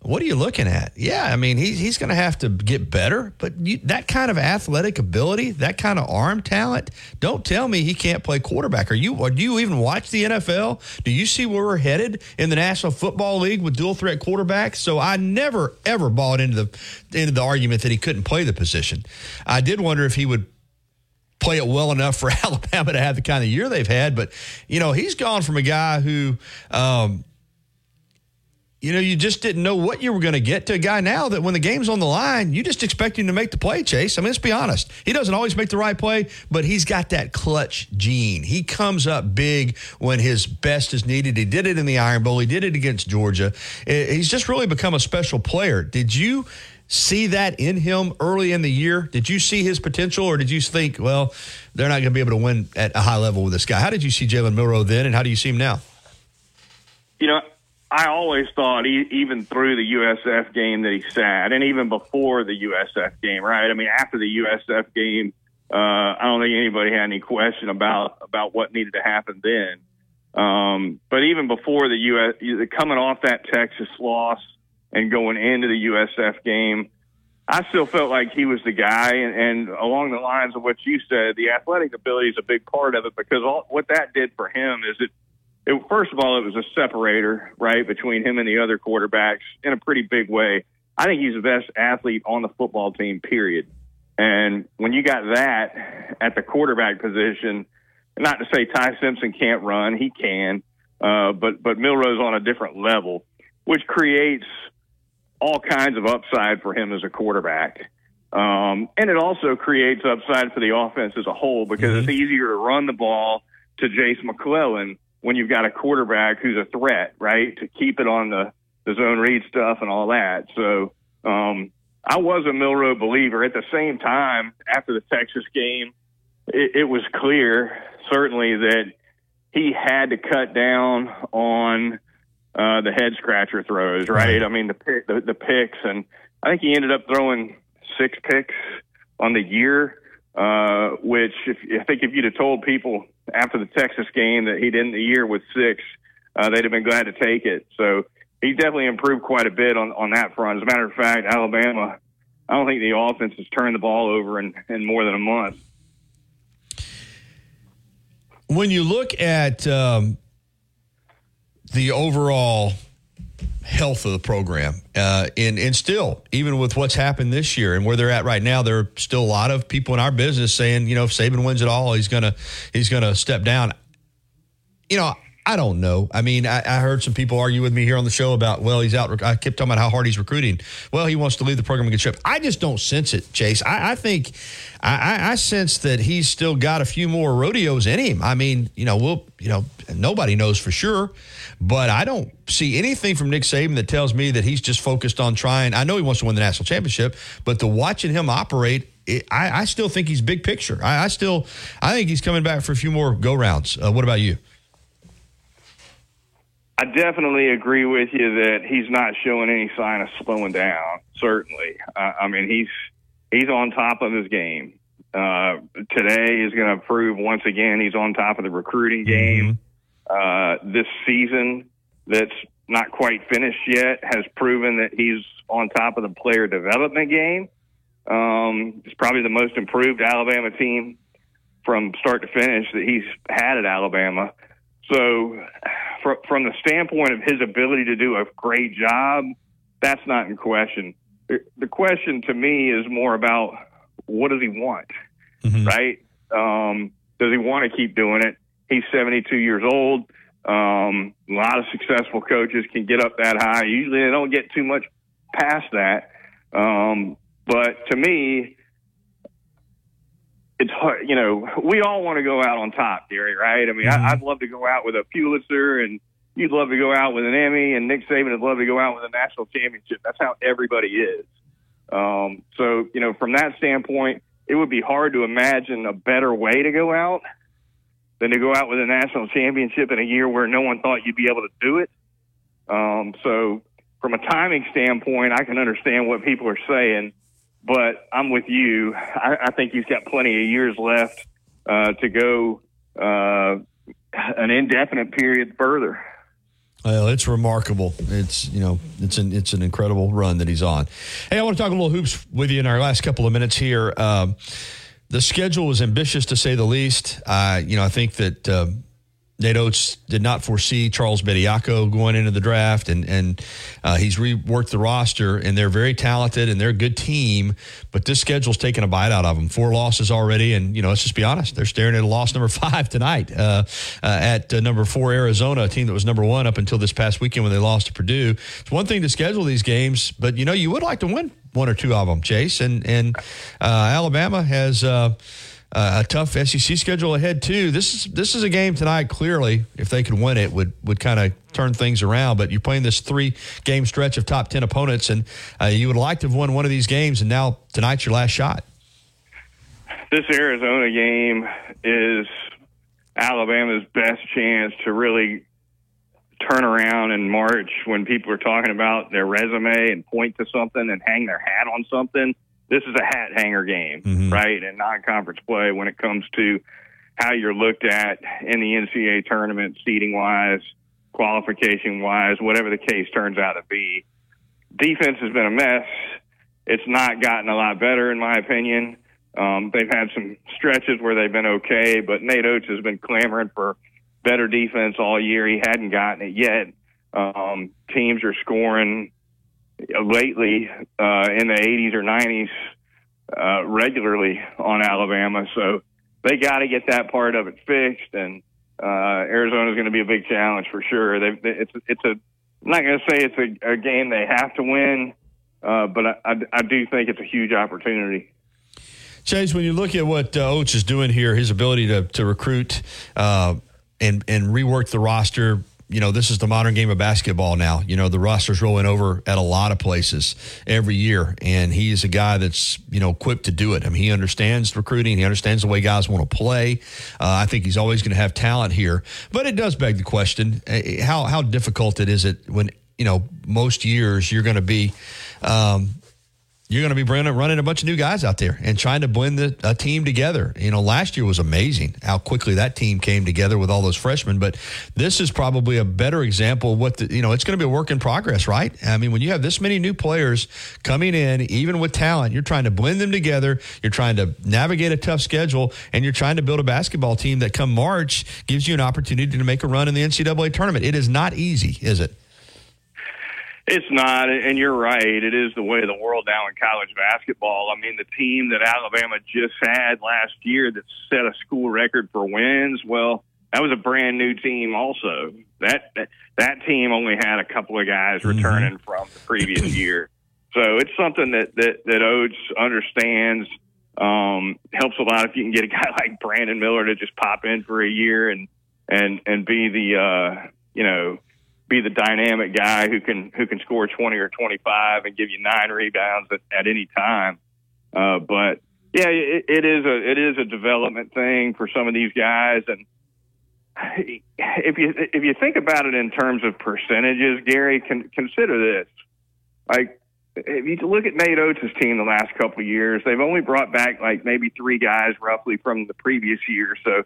what are you looking at? Yeah, I mean, he's, he's going to have to get better, but you, that kind of athletic ability, that kind of arm talent, don't tell me he can't play quarterback. Are you, or do you even watch the NFL? Do you see where we're headed in the National Football League with dual threat quarterbacks? So I never, ever bought into the, into the argument that he couldn't play the position. I did wonder if he would play it well enough for <laughs> Alabama to have the kind of year they've had. But, you know, he's gone from a guy who, um, you know, you just didn't know what you were going to get to a guy now that when the game's on the line, you just expect him to make the play, Chase. I mean, let's be honest. He doesn't always make the right play, but he's got that clutch gene. He comes up big when his best is needed. He did it in the Iron Bowl, he did it against Georgia. He's just really become a special player. Did you see that in him early in the year? Did you see his potential, or did you think, well, they're not going to be able to win at a high level with this guy? How did you see Jalen Milroe then, and how do you see him now? You know, I always thought, even through the USF game, that he sat, and even before the USF game, right? I mean, after the USF game, uh, I don't think anybody had any question about about what needed to happen then. Um, but even before the US, coming off that Texas loss and going into the USF game, I still felt like he was the guy. And, and along the lines of what you said, the athletic ability is a big part of it because all, what that did for him is it it, first of all, it was a separator, right, between him and the other quarterbacks in a pretty big way. I think he's the best athlete on the football team, period. And when you got that at the quarterback position, not to say Ty Simpson can't run, he can, uh, but but Milroe's on a different level, which creates all kinds of upside for him as a quarterback. Um, and it also creates upside for the offense as a whole because mm-hmm. it's easier to run the ball to Jase McClellan when you've got a quarterback who's a threat, right? To keep it on the, the zone read stuff and all that. So, um, I was a Milroe believer. At the same time, after the Texas game, it, it was clear, certainly, that he had to cut down on uh, the head scratcher throws, right? I mean, the, pick, the the picks, and I think he ended up throwing six picks on the year. Uh, which if, I think if you'd have told people after the Texas game that he'd end the year with six, uh, they'd have been glad to take it. So he's definitely improved quite a bit on, on that front. As a matter of fact, Alabama, I don't think the offense has turned the ball over in, in more than a month. When you look at um, the overall health of the program. Uh, and, and still, even with what's happened this year and where they're at right now, there are still a lot of people in our business saying, you know, if Saban wins it all, he's gonna he's gonna step down. You know, I don't know. I mean, I, I, heard some people argue with me here on the show about, well, he's out. I kept talking about how hard he's recruiting. Well, he wants to leave the program in good shape. I just don't sense it, Chase. I, I think, I, I, sense that he's still got a few more rodeos in him. I mean, you know, we'll, you know, nobody knows for sure, but I don't see anything from Nick Saban that tells me that he's just focused on trying. I know he wants to win the national championship, but the watching him operate I, I, still think he's big picture. I, I, still, I think he's coming back for a few more go rounds. Uh, what about you? I definitely agree with you that he's not showing any sign of slowing down. Certainly, uh, I mean he's he's on top of his game. Uh, today is going to prove once again he's on top of the recruiting game. Mm-hmm. Uh, this season, that's not quite finished yet, has proven that he's on top of the player development game. Um, it's probably the most improved Alabama team from start to finish that he's had at Alabama. So fr- from the standpoint of his ability to do a great job, that's not in question. The question to me is more about what does he want, mm-hmm. right? Um, does he want to keep doing it? He's 72 years old. Um, a lot of successful coaches can get up that high. Usually they don't get too much past that. Um, but to me, it's hard, you know, we all want to go out on top, Gary, right? I mean, mm-hmm. I, would love to go out with a Pulitzer and you'd love to go out with an Emmy and Nick Saban would love to go out with a national championship. That's how everybody is. Um, so, you know, from that standpoint, it would be hard to imagine a better way to go out than to go out with a national championship in a year where no one thought you'd be able to do it. Um, so, from a timing standpoint, I can understand what people are saying, but I'm with you. I, I think he's got plenty of years left uh, to go uh, an indefinite period further. Well, it's remarkable. It's you know it's an it's an incredible run that he's on. Hey, I want to talk a little hoops with you in our last couple of minutes here. Um, the schedule was ambitious to say the least. Uh, you know, I think that. Uh, Nate Oats did not foresee Charles Bediako going into the draft, and and uh, he's reworked the roster, and they're very talented and they're a good team. But this schedule's taken a bite out of them. Four losses already, and you know, let's just be honest, they're staring at a loss number <laughs> five tonight uh, uh, at uh, number four Arizona, a team that was number one up until this past weekend when they lost to Purdue. It's one thing to schedule these games, but you know, you would like to win one or two of them, Chase, and and uh, Alabama has. Uh, a tough SEC schedule ahead too. This is this is a game tonight. Clearly, if they could win it, would would kind of turn things around. But you're playing this three game stretch of top ten opponents, and uh, you would like to have won one of these games, and now tonight's your last shot. This Arizona game is Alabama's best chance to really turn around in March when people are talking about their resume and point to something and hang their hat on something this is a hat hanger game, mm-hmm. right? And non-conference play when it comes to how you're looked at in the NCAA tournament, seeding wise, qualification wise, whatever the case turns out to be. Defense has been a mess. It's not gotten a lot better, in my opinion. Um, they've had some stretches where they've been okay, but Nate Oats has been clamoring for better defense all year. He hadn't gotten it yet. Um, teams are scoring lately uh, in the 80s or 90s uh, regularly on Alabama. So they got to get that part of it fixed, and uh, Arizona is going to be a big challenge for sure. They, it's it's a I'm not going to say it's a, a, game they have to win, uh, but I, I, I, do think it's a huge opportunity. Chase, when you look at what uh, Oats is doing here, his ability to to recruit uh, and and rework the roster, you know, this is the modern game of basketball now. You know, the roster's rolling over at a lot of places every year, and he's a guy that's, you know, equipped to do it. I mean, he understands recruiting, he understands the way guys want to play. Uh, I think he's always going to have talent here. But it does beg the question eh, how, how difficult it is it when, you know, most years you're going to be, um, you're going to be running, a bunch of new guys out there and trying to blend the, a team together. You know, last year was amazing how quickly that team came together with all those freshmen. But this is probably a better example of what the, you know, it's going to be a work in progress, right? I mean, when you have this many new players coming in, even with talent, you're trying to blend them together. You're trying to navigate a tough schedule and you're trying to build a basketball team that come March gives you an opportunity to make a run in the NCAA tournament. It is not easy, is it? It's not, and you're right. It is the way of the world now in college basketball. I mean, the team that Alabama just had last year that set a school record for wins, well, that was a brand new team also. That that, that team only had a couple of guys mm-hmm. returning from the previous <clears throat> year. So it's something that that, that Oats understands. Um, helps a lot if you can get a guy <laughs> like Brandon Miller to just pop in for a year and and and be the uh, you know be the dynamic guy who can who can score 20 or 25 and give you nine rebounds at, at any time. Uh, but yeah, it, it is a it is a development thing for some of these guys, and if you if you think about it in terms of percentages, Gary, can consider this. Like if you look at Nate Oats' team the last couple of years, they've only brought back like maybe three guys roughly from the previous year. So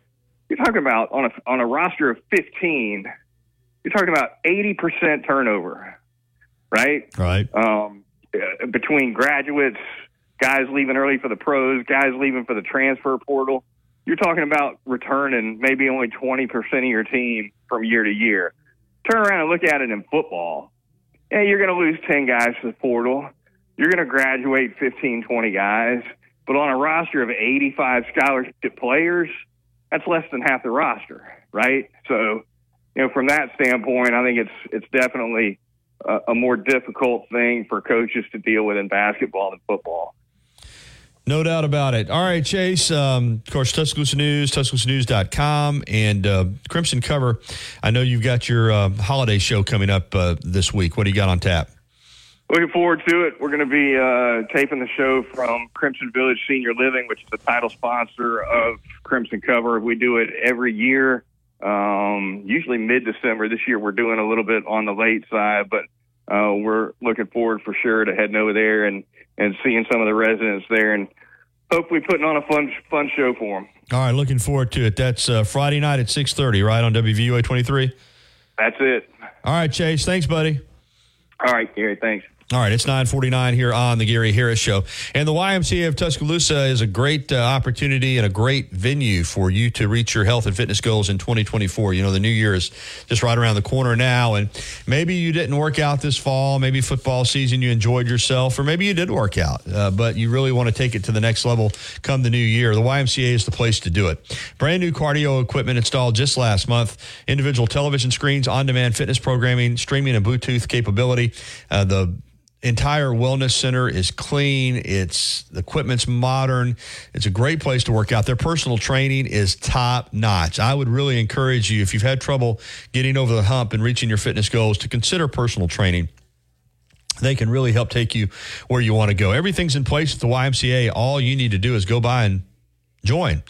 you're talking about on a on a roster of 15 you're talking about 80% turnover, right? Right. Um, uh, between graduates, guys leaving early for the pros, guys leaving for the transfer portal, you're talking about returning maybe only 20% of your team from year to year. Turn around and look at it in football. Yeah, you're going to lose 10 guys to the portal. You're going to graduate 15, 20 guys. But on a roster of 85 scholarship players, that's less than half the roster, right? So you know, from that standpoint, I think it's it's definitely a, a more difficult thing for coaches to deal with in basketball than football. No doubt about it. All right, Chase. Um, of course, Tuscaloosa News, TuscaloosaNews.com, and uh, Crimson Cover. I know you've got your uh, holiday show coming up uh, this week. What do you got on tap? Looking forward to it. We're going to be uh, taping the show from Crimson Village Senior Living, which is the title sponsor of Crimson Cover. We do it every year, um, usually mid December. This year we're doing a little bit on the late side, but uh, we're looking forward for sure to heading over there and, and seeing some of the residents there and hopefully putting on a fun fun show for them. All right, looking forward to it. That's uh, Friday night at 6.30, right, on WVUA 23? That's it. All right, Chase. Thanks, buddy. All right, Gary. Thanks. All right, it's 949 here on the Gary Harris Show. And the YMCA of Tuscaloosa is a great uh, opportunity and a great venue for you to reach your health and fitness goals in 2024. You know, the new year is just right around the corner now. And maybe you didn't work out this fall. Maybe football season you enjoyed yourself, or maybe you did work out, uh, but you really want to take it to the next level come the new year. The YMCA is the place to do it. Brand new cardio equipment installed just last month, individual television screens, on demand fitness programming, streaming, and Bluetooth capability. Uh, the entire wellness center is clean. It's the equipment's modern. It's a great place to work out. Their personal training is top notch. I would really encourage you if you've had trouble getting over the hump and reaching your fitness goals to consider personal training. They can really help take you where you want to go. Everything's in place at the YMCA. All you need to do is go by and join.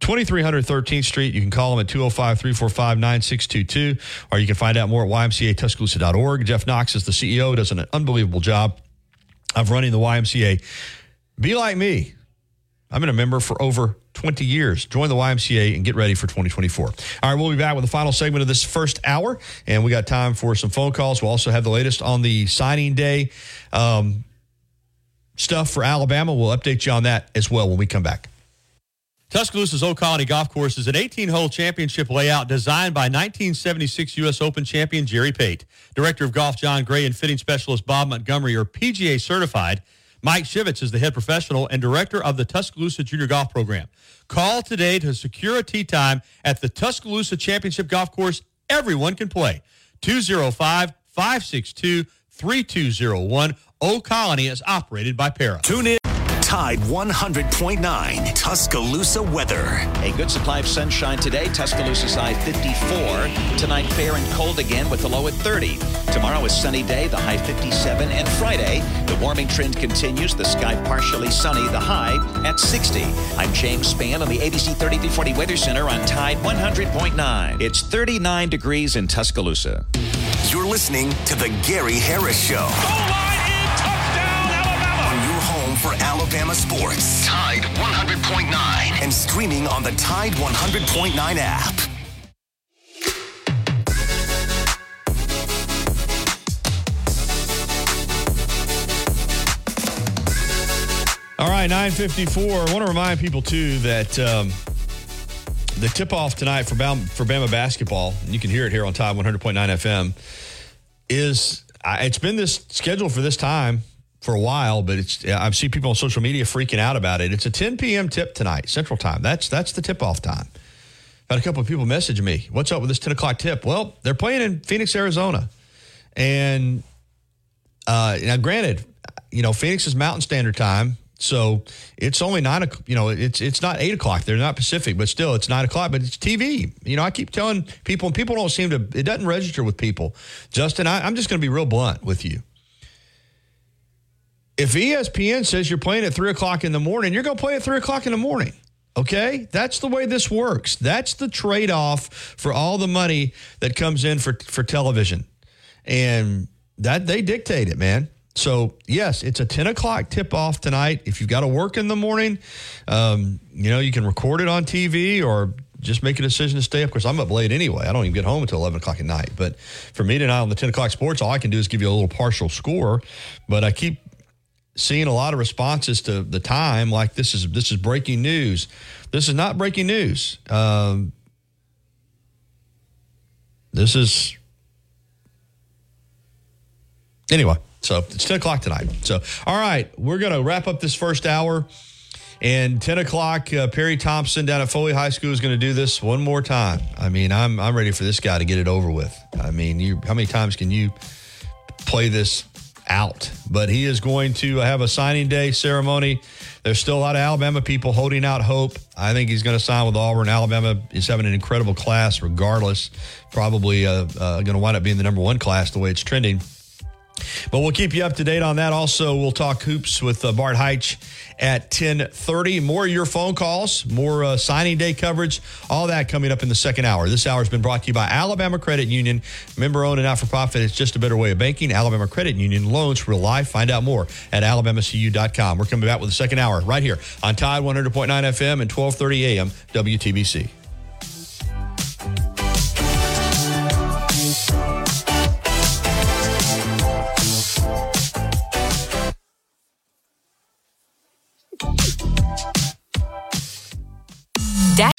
2300 13th Street. You can call them at 205 345 9622, or you can find out more at ymcatuscaloosa.org. Jeff Knox is the CEO, does an unbelievable job of running the YMCA. Be like me. I've been a member for over 20 years. Join the YMCA and get ready for 2024. All right, we'll be back with the final segment of this first hour, and we got time for some phone calls. We'll also have the latest on the signing day um, stuff for Alabama. We'll update you on that as well when we come back. Tuscaloosa's Old Colony Golf Course is an 18-hole championship layout designed by 1976 U.S. Open champion Jerry Pate. Director of Golf John Gray and fitting specialist Bob Montgomery are PGA certified. Mike Shivitz is the head professional and director of the Tuscaloosa Junior Golf Program. Call today to secure a tee time at the Tuscaloosa Championship Golf Course. Everyone can play. 205-562-3201. Old Colony is operated by Para. Tune in. Tide 100.9 Tuscaloosa weather. A good supply of sunshine today. Tuscaloosa's high 54. Tonight, fair and cold again with the low at 30. Tomorrow is sunny day, the high 57. And Friday, the warming trend continues. The sky partially sunny, the high at 60. I'm James Spann on the ABC 3340 Weather Center on Tide 100.9. It's 39 degrees in Tuscaloosa. You're listening to The Gary Harris Show. Oh, on your home for Alabama sports. Tide 100.9. And streaming on the Tide 100.9 app. All right, 954. I want to remind people, too, that um, the tip off tonight for Bama, for Bama basketball, and you can hear it here on Tide 100.9 FM, is uh, it's been this scheduled for this time for a while, but it's I've seen people on social media freaking out about it. It's a 10 p.m. tip tonight, Central Time. That's that's the tip off time. Had a couple of people message me, "What's up with this 10 o'clock tip?" Well, they're playing in Phoenix, Arizona, and uh, now granted, you know Phoenix is Mountain Standard Time, so it's only nine. You know, it's it's not eight o'clock. They're not Pacific, but still, it's nine o'clock. But it's TV. You know, I keep telling people, and people don't seem to. It doesn't register with people. Justin, I, I'm just going to be real blunt with you if ESPN says you're playing at three o'clock in the morning, you're going to play at three o'clock in the morning. Okay, that's the way this works. That's the trade off for all the money that comes in for for television, and that they dictate it, man. So yes, it's a ten o'clock tip off tonight. If you've got to work in the morning, um, you know you can record it on TV or just make a decision to stay up. Because I'm up late anyway. I don't even get home until eleven o'clock at night. But for me tonight on the ten o'clock sports, all I can do is give you a little partial score. But I keep seeing a lot of responses to the time like this is this is breaking news. This is not breaking news. Um, this is anyway so it's 10 o'clock tonight. So all right we're to wrap up this first hour and 10 o'clock uh, perry thompson down at foley high school is to do this one more time. I mean i'm i'm ready for this guy to get it over with. I mean you how many times can you play this out. But he is going to have a signing day ceremony. There's still a lot of Alabama people holding out hope. I think he's going to sign with Auburn. Alabama is having an incredible class, regardless. Probably uh, uh, going to wind up being the number one class the way it's trending. But we'll keep you up to date on that. Also, we'll talk hoops with uh, Bart Heitch at 1030. More of your phone calls, more uh, signing day coverage, all that coming up in the second hour. This hour has been brought to you by Alabama Credit Union. Member owned and not for profit. It's just a better way of banking. Alabama Credit Union loans real life. Find out more at alabamacu.com. We're coming back with the second hour right here on Tide 100.9 FM and 1230 AM WTBC.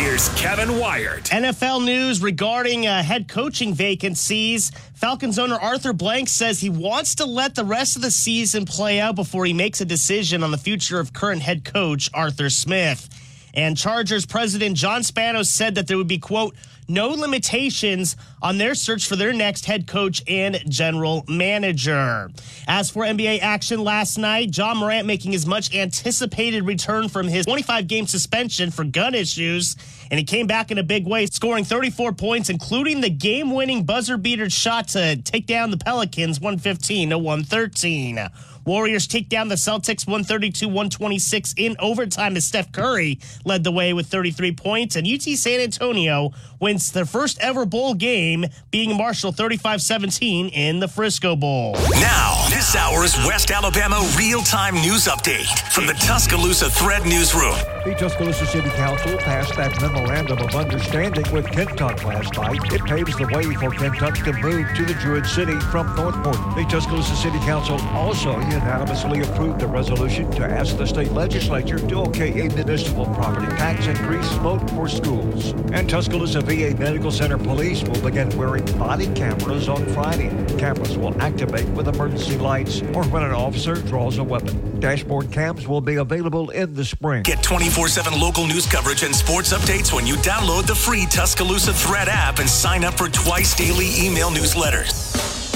Here's Kevin Wyatt. NFL news regarding uh, head coaching vacancies. Falcons owner Arthur Blank says he wants to let the rest of the season play out before he makes a decision on the future of current head coach Arthur Smith. And Chargers president John Spanos said that there would be, quote, no limitations on their search for their next head coach and general manager. As for NBA action last night, Ja Morant making his much anticipated return from his 25 game suspension for gun issues. And he came back in a big way, scoring 34 points, including the game winning buzzer beater shot to take down the Pelicans 115 to 113. Warriors take down the Celtics 132 126 in overtime as Steph Curry led the way with 33 points. And UT San Antonio wins their first ever bowl game, being Marshall 35 17 in the Frisco Bowl. Now, this hour's West Alabama real time news update from the Tuscaloosa Thread Newsroom. The Tuscaloosa City Council passed that memorandum of understanding with Kentuck last night. It paves the way for Kentuck to move to the Druid City from Northport. The Tuscaloosa City Council also unanimously approved a resolution to ask the state legislature to okay a municipal property tax increase vote for schools. And Tuscaloosa VA Medical Center police will begin wearing body cameras on Friday. Cameras will activate with emergency lights or when an officer draws a weapon. Dashboard cams will be available in the spring. Get 24 7 local news coverage and sports updates when you download the free Tuscaloosa Thread app and sign up for twice daily email newsletters.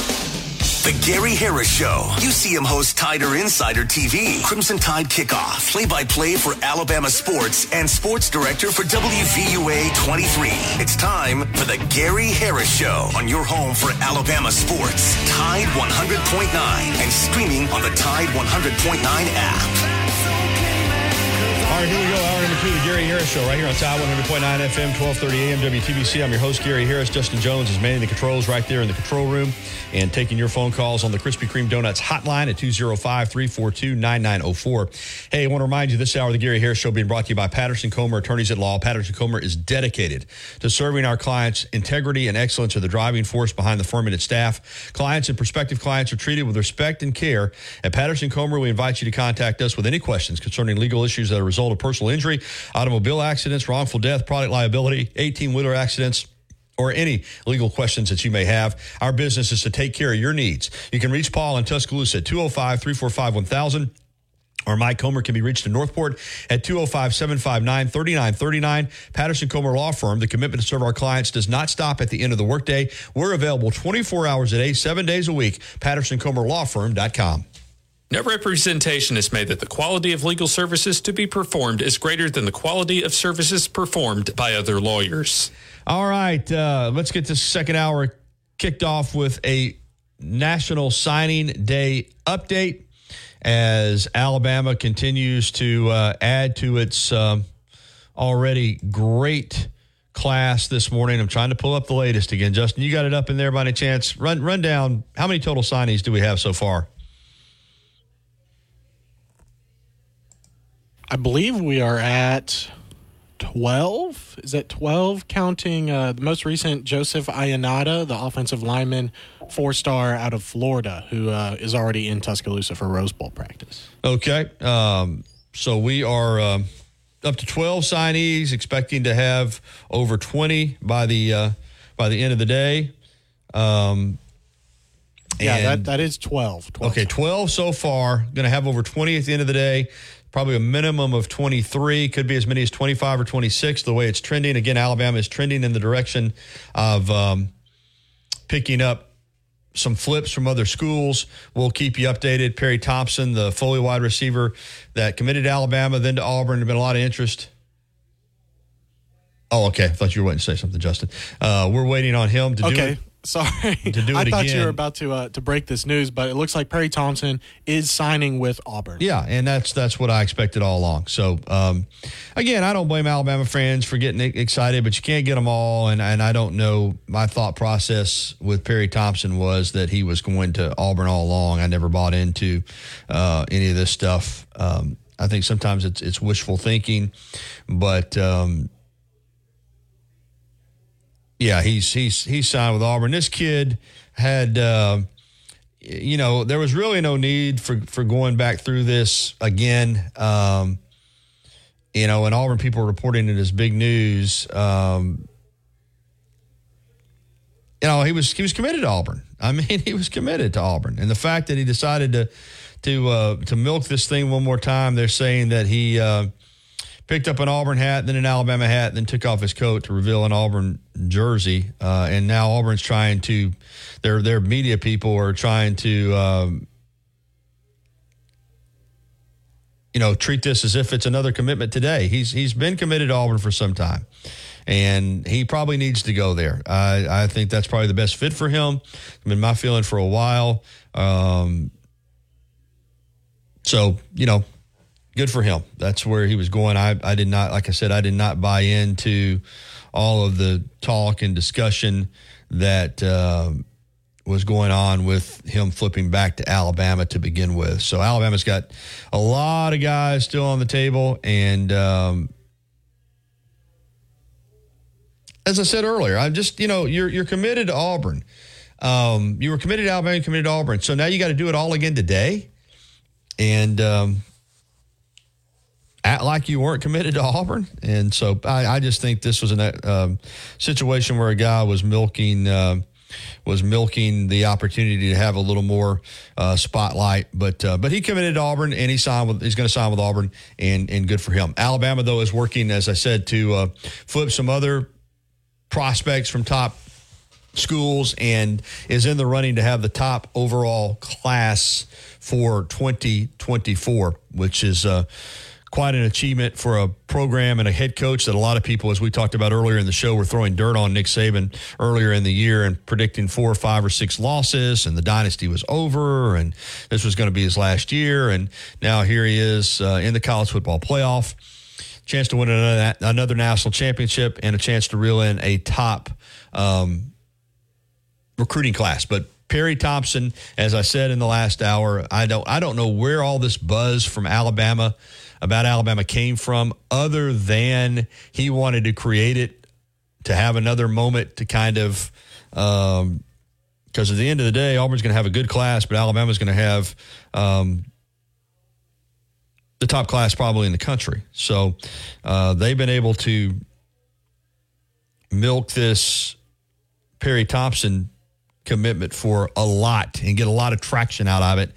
The Gary Harris Show. UCM host Tider Insider TV, Crimson Tide Kickoff, play by play for Alabama sports, and sports director for WVUA 23. It's time for the Gary Harris Show on your home for Alabama sports. Tide 100.9 and streaming on the Tide 100.9 app. All right, here we go. Hour number two, the Gary Harris Show, right here on Tide 100.9 FM, 1230 AM, WTBC. I'm your host, Gary Harris. Justin Jones is manning the controls right there in the control room and taking your phone calls on the Krispy Kreme Donuts hotline at 205 342 9904. Hey, I want to remind you this hour, the Gary Harris Show being brought to you by Patterson Comer Attorneys at Law. Patterson Comer is dedicated to serving our clients. Integrity and excellence are the driving force behind the firm and its staff. Clients and prospective clients are treated with respect and care. At Patterson Comer, we invite you to contact us with any questions concerning legal issues that are a result of personal injury, automobile accidents, wrongful death, product liability, 18 wheeler accidents or any legal questions that you may have. Our business is to take care of your needs. You can reach Paul in Tuscaloosa at 205 345 1000. Or Mike Comer can be reached in Northport at 205 759 3939. Patterson Comer Law Firm. The commitment to serve our clients does not stop at the end of the workday. We're available 24 hours a day, seven days a week. PattersonComerLawFirm.com. No representation is made that the quality of legal services to be performed is greater than the quality of services performed by other lawyers. All right, uh, let's get this second hour kicked off with a National Signing Day update as Alabama continues to uh, add to its um, already great class this morning. I'm trying to pull up the latest again. Justin, you got it up in there by any chance? Run run down how many total signings do we have so far? I believe we are at 12. Is it 12 counting uh, the most recent Joseph Ionata, the offensive lineman, four star out of Florida, who uh, is already in Tuscaloosa for Rose Bowl practice? Okay. Um, so we are um, up to 12 signees, expecting to have over 20 by the uh, by the end of the day. Um, Yeah, that, that is 12. 12 Okay, 12 so far. Going to have over 20 at the end of the day. Probably a minimum of 23. Could be as many as 25 or 26, the way it's trending. Again, Alabama is trending in the direction of um, picking up some flips from other schools. We'll keep you updated. Perry Thompson, the Foley wide receiver that committed to Alabama, then to Auburn. There's been a lot of interest. Oh, okay. I thought you were waiting to say something, Justin. Uh, we're waiting on him to do it. Sorry. To do <laughs> I it thought you were about to uh, to break this news, but it looks like Perry Thompson is signing with Auburn. Yeah, and that's that's what I expected all along. So um, again, I don't blame Alabama fans for getting excited, but you can't get them all. And and I don't know. My thought process with Perry Thompson was that he was going to Auburn all along. I never bought into uh, any of this stuff. Um, I think sometimes it's it's wishful thinking, but. Um, yeah, he's he's he's signed with Auburn. This kid had, uh, you know, there was really no need for for going back through this again. Um, you know, and Auburn people were reporting it as big news. Um, you know, he was he was committed to Auburn. I <laughs> mean, he was committed to Auburn, and the fact that he decided to to uh, to milk this thing one more time, they're saying that he. Uh, picked up an Auburn hat, then an Alabama hat, then took off his coat to reveal an Auburn jersey. Uh, and now Auburn's trying to, their their media people are trying to, um, you know, treat this as if it's another commitment today. He's he's been committed to Auburn for some time. And he probably needs to go there. I, I think that's probably the best fit for him. Been my feeling for a while. Um, so you know, good for him. That's where he was going. I, I did not, like I said, I did not buy into all of the talk and discussion that um was going on with him flipping back to Alabama to begin with. So Alabama's got a lot of guys still on the table, and um, as I said earlier, I'm just you know you're you're committed to Auburn. Um, you were committed to Alabama, committed to Auburn. So now you got to do it all again today, and. Um, act like you weren't committed to Auburn. And so I, I just think this was a um, situation where a guy was milking. Uh, was milking the opportunity to have a little more uh, spotlight, but uh, but he committed to Auburn and he signed with he's going to sign with Auburn and and good for him. Alabama though is working as I said to uh, flip some other prospects from top schools and is in the running to have the top overall class for 2024, which is uh, quite an achievement for a program and a head coach that a lot of people, as we talked about earlier in the show, were throwing dirt on Nick Saban earlier in the year and predicting four or five or six losses, and the dynasty was over, and this was going to be his last year. And now here he is uh, in the college football playoff chance to win another, another national championship and a chance to reel in a top um, recruiting class. But Perry Thompson, as I said in the last hour, I don't I don't know where all this buzz from Alabama about Alabama came from, other than he wanted to create it to have another moment to kind of. Um, because at the end of the day, Auburn's going to have a good class, but Alabama's going to have um, the top class probably in the country. So uh, they've been able to milk this Perry Thompson commitment for a lot and get a lot of traction out of it,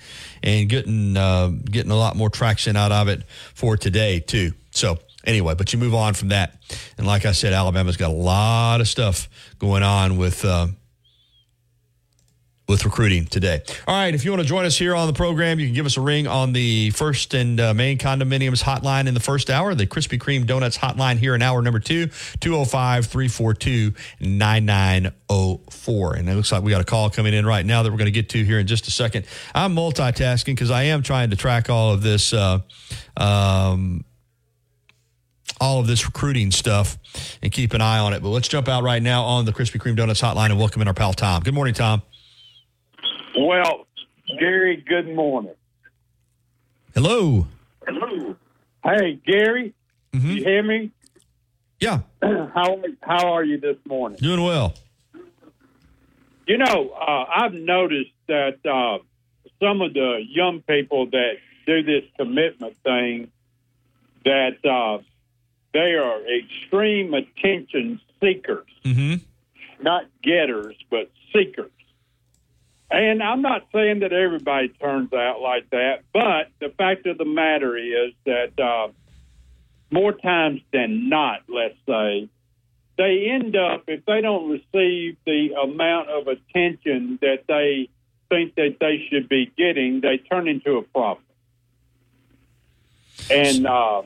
and getting uh, getting a lot more traction out of it for today too. So anyway, but you move on from that, and like I said, Alabama's got a lot of stuff going on with. Uh, with recruiting today. All right, if you want to join us here on the program, you can give us a ring on the first and uh, main condominiums hotline in the first hour, the Krispy Kreme Donuts hotline here in hour number two, 205 342 9904. And it looks like we got a call coming in right now that we're going to get to here in just a second. I'm multitasking because I am trying to track all of this. Uh, um, all of this recruiting stuff and keep an eye on it. But let's jump out right now on the Krispy Kreme Donuts hotline and welcome in our pal Tom. Good morning, Tom. Well, Gary, good morning. Hello. Hello. Hey, Gary, Mm-hmm. you hear me? Yeah. <clears throat> how how are you this morning? Doing well. You know, uh, I've noticed that uh, some of the young people that do this commitment thing, that uh, they are extreme attention seekers, mm-hmm. not getters, but seekers. And I'm not saying that everybody turns out like that, but the fact of the matter is that uh, more times than not, let's say, they end up, if they don't receive the amount of attention that they think that they should be getting, they turn into a problem. And uh,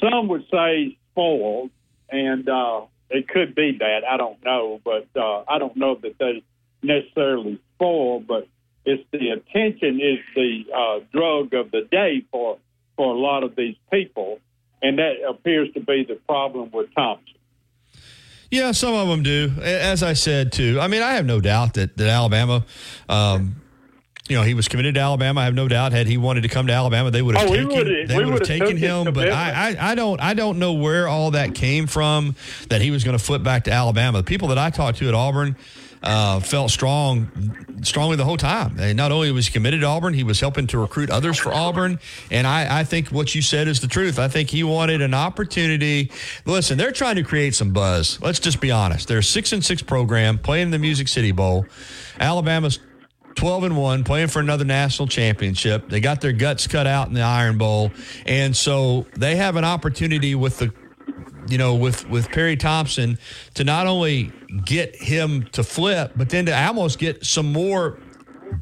some would say spoiled, and uh, it could be that. I don't know, but uh, I don't know that they necessarily spoiled, but it's the attention is the uh, drug of the day for for a lot of these people, and that appears to be the problem with Thompson. Yeah, some of them do. As I said too. I mean, I have no doubt that that Alabama. Um, you know, he was committed to Alabama. I have no doubt. Had he wanted to come to Alabama, they would have Oh, taken. would've- they would have taken him. But I, I, I don't, I don't know where all that came from. That he was going to flip back to Alabama. The people that I talked to at Auburn uh, felt strong, strongly the whole time. And not only was he committed to Auburn, he was helping to recruit others for Auburn. And I, I think what you said is the truth. I think he wanted an opportunity. Listen, they're trying to create some buzz. Let's just be honest. They're a six and six program playing the Music City Bowl. Alabama's 12 and 1 playing for another national championship. They got their guts cut out in the Iron Bowl. And so they have an opportunity with the you know with with Perry Thompson to not only get him to flip but then to almost get some more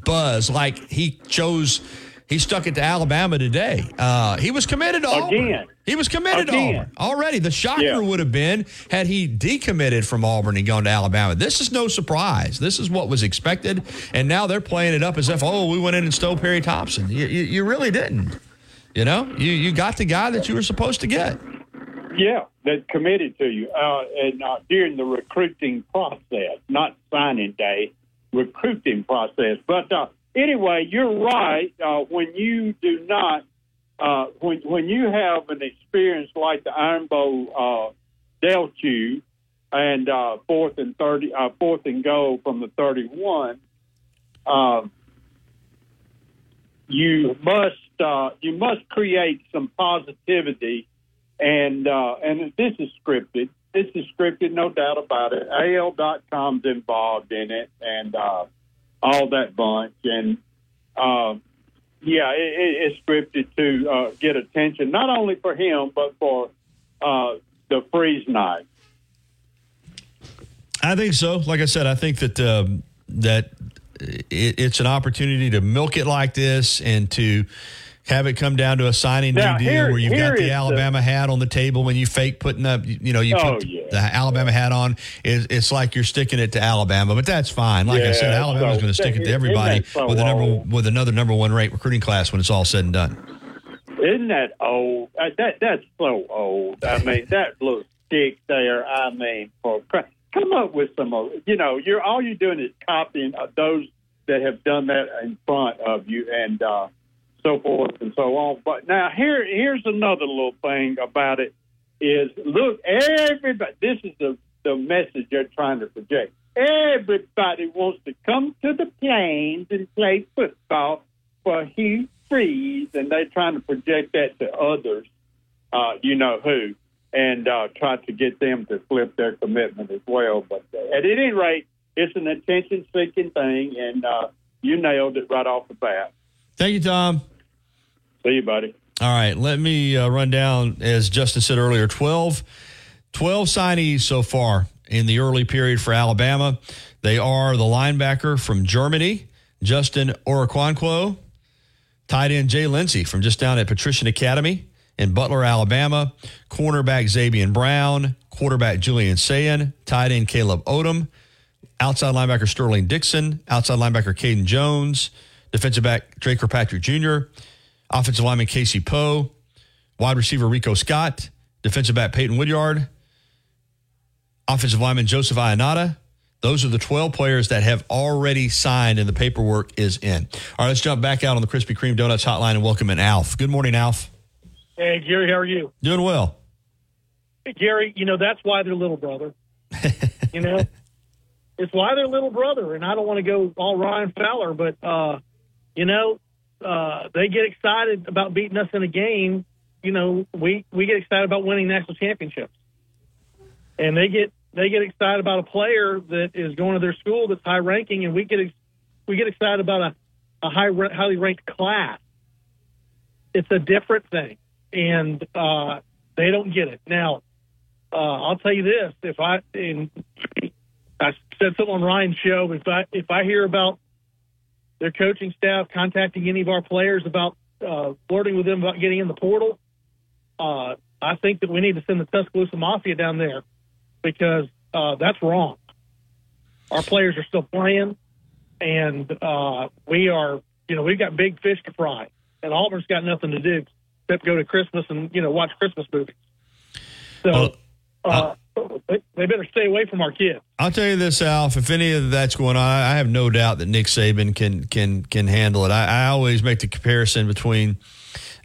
buzz like he chose he stuck it to Alabama today. Uh, he was committed to Auburn. Again. He was committed Again. to Auburn already. The shocker Yeah. would have been had he decommitted from Auburn and gone to Alabama. This is no surprise. This is what was expected, and now they're playing it up as if oh we went in and stole Perry Thompson. You, you, you really didn't. You know you you got the guy that you were supposed to get. Yeah, that committed to you, uh, and uh, during the recruiting process, not signing day, recruiting process. But uh, anyway, you're right. Uh, when you do not, uh, when when you have an experience like the Iron Bowl uh, dealt you, and fourth and thirty, fourth and goal from the thirty-one, um, you must you must create some positivity and uh, and this is scripted. This is scripted, no doubt about it. AL.com's involved in it, and uh, all that bunch, and uh, yeah, it, it, it's scripted to uh, get attention, not only for him but for uh, the freeze night. I think so. Like I said, I think that um, that it, it's an opportunity to milk it like this and to have it come down to a signing Now, new deal here- where you've got the the- Alabama hat on the table when you fake putting up, you know, you Oh, put yeah. the Alabama hat on. It's, it's like you're sticking it to Alabama, but that's fine. Like I said, Alabama's so- going to stick it to everybody so with a number with another number one rate recruiting class when it's all said and done. Isn't that old? Uh, that that's so old. I <laughs> mean, that little stick there. I mean, for come up with some. You know, you're all you're doing is copying uh, those that have done that in front of you, and uh, so forth and so on. But now here, here's another little thing about it: is look, everybody. This is the the message they're trying to project. Everybody wants to come to the plains and play football for Hugh Freeze, and they're trying to project that to others, uh, you know who, and uh, try to get them to flip their commitment as well. But uh, at any rate, it's an attention-seeking thing, and uh, you nailed it right off the bat. Thank you, Tom. See you, buddy. All right, let me uh, run down, as Justin said earlier, 12, 12 signees so far in the early period for Alabama. They are the linebacker from Germany, Justin Okoronkwo, tight end Jay Lindsey from just down at Patrician Academy in Butler, Alabama, cornerback Zabien Brown, quarterback Julian Sayin, tight end Caleb Odom, outside linebacker Sterling Dixon, outside linebacker Caden Jones, defensive back Drake Kirkpatrick Jr., offensive lineman Casey Poe, wide receiver Rico Scott, defensive back Peyton Woodyard, offensive lineman Joseph Ionata. Those are the 12 players that have already signed and the paperwork is in. All right, let's jump back out on the Krispy Kreme Donuts hotline and welcome in Alf. Good morning, Alf. Hey, Gary, how are you? Doing well. Hey, Gary, you know that's why they're little brother. <laughs> you know, it's why they're little brother. And I don't want to go all Ryan Fowler, but uh, you know, uh, they get excited about beating us in a game. You know, we we get excited about winning national championships, and they get they get excited about a player that is going to their school that's high ranking, and we get we get excited about a, a high highly ranked class. It's a different thing, and uh, they don't get it now. Uh, I'll tell you this: if I and I said something on Ryan's show, if I if I hear about their coaching staff contacting any of our players about uh, flirting with them about getting in the portal, uh, I think that we need to send the Tuscaloosa Mafia down there because uh, that's wrong. Our players are still playing, and uh, we are, you know, we've got big fish to fry, and Auburn's got nothing to do except go to Christmas and you know watch Christmas movies. So. They, they better stay away from our kids. I'll tell you this, Alf. If any of that's going on, I have no doubt that Nick Saban can can can handle it. I, I always make the comparison between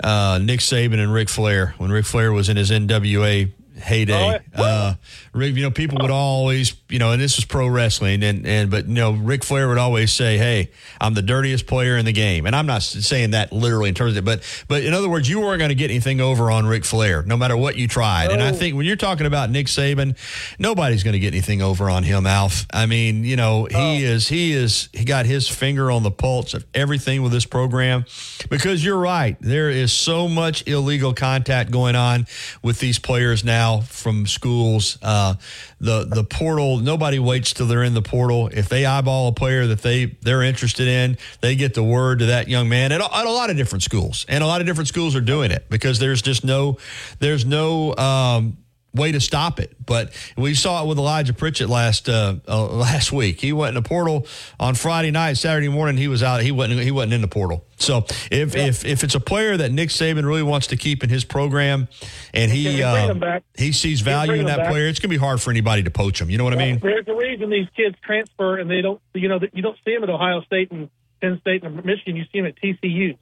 uh, Nick Saban and Ric Flair when Ric Flair was in his NWA heyday. Oh, Uh, Rick, you know, people would always, you know, and this was pro wrestling, and and but you know, Ric Flair would always say, "Hey, I'm the dirtiest player in the game," and I'm not saying that literally in terms of it, but but in other words, you weren't going to get anything over on Ric Flair, no matter what you tried. And I think when you're talking about Nick Saban, nobody's going to get anything over on him, Alf. I mean, you know, he is he is he got his finger on the pulse of everything with this program, because you're right, there is so much illegal contact going on with these players now from schools. Uh, the the portal. Nobody waits till they're in the portal. If they eyeball a player that they they're interested in, they get the word to that young man at, a- at a lot of different schools, and a lot of different schools are doing it because there's just no there's no. Um, Way to stop it, but we saw it with Elijah Pritchett last uh, uh, <laughs> last week. He went in the portal on Friday night, Saturday morning. He was out. He wasn't. He wasn't in the portal. So if if if it's a player that Nick Saban really wants to keep in his program, and he uh, he sees value in that back? player, it's going to be hard for anybody to poach him. You know what I mean? There's a reason these kids transfer and they don't, you know, that you don't see them at Ohio State and Penn State and Michigan. You see them at TCU.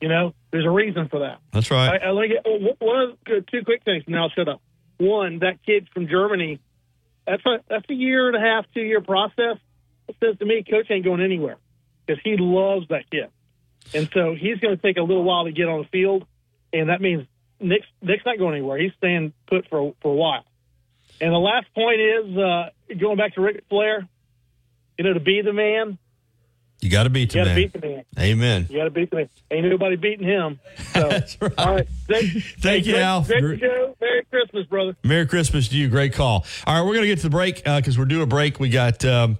You know, there's a reason for that. That's right. I, I like it. oh, One of two quick things. Now I'll shut up. One, that kid from Germany. That's a that's a year and a half, two year process. It says to me, coach ain't going anywhere because he loves that kid, and so he's going to take a little while to get on the field, and that means Nick's Nick's not going anywhere. He's staying put for for a while. And the last point is uh, going back to Ric Flair. You know, to be the man, You got to beat you got to man. beat the man. Amen. You got to beat the man. Ain't nobody beating him. So, <laughs> all right. Thank, <laughs> Thank you, Al. Great show. Merry Christmas, brother. Merry Christmas to you. Great call. All right, we're going to get to the break because we're due a break. We got um,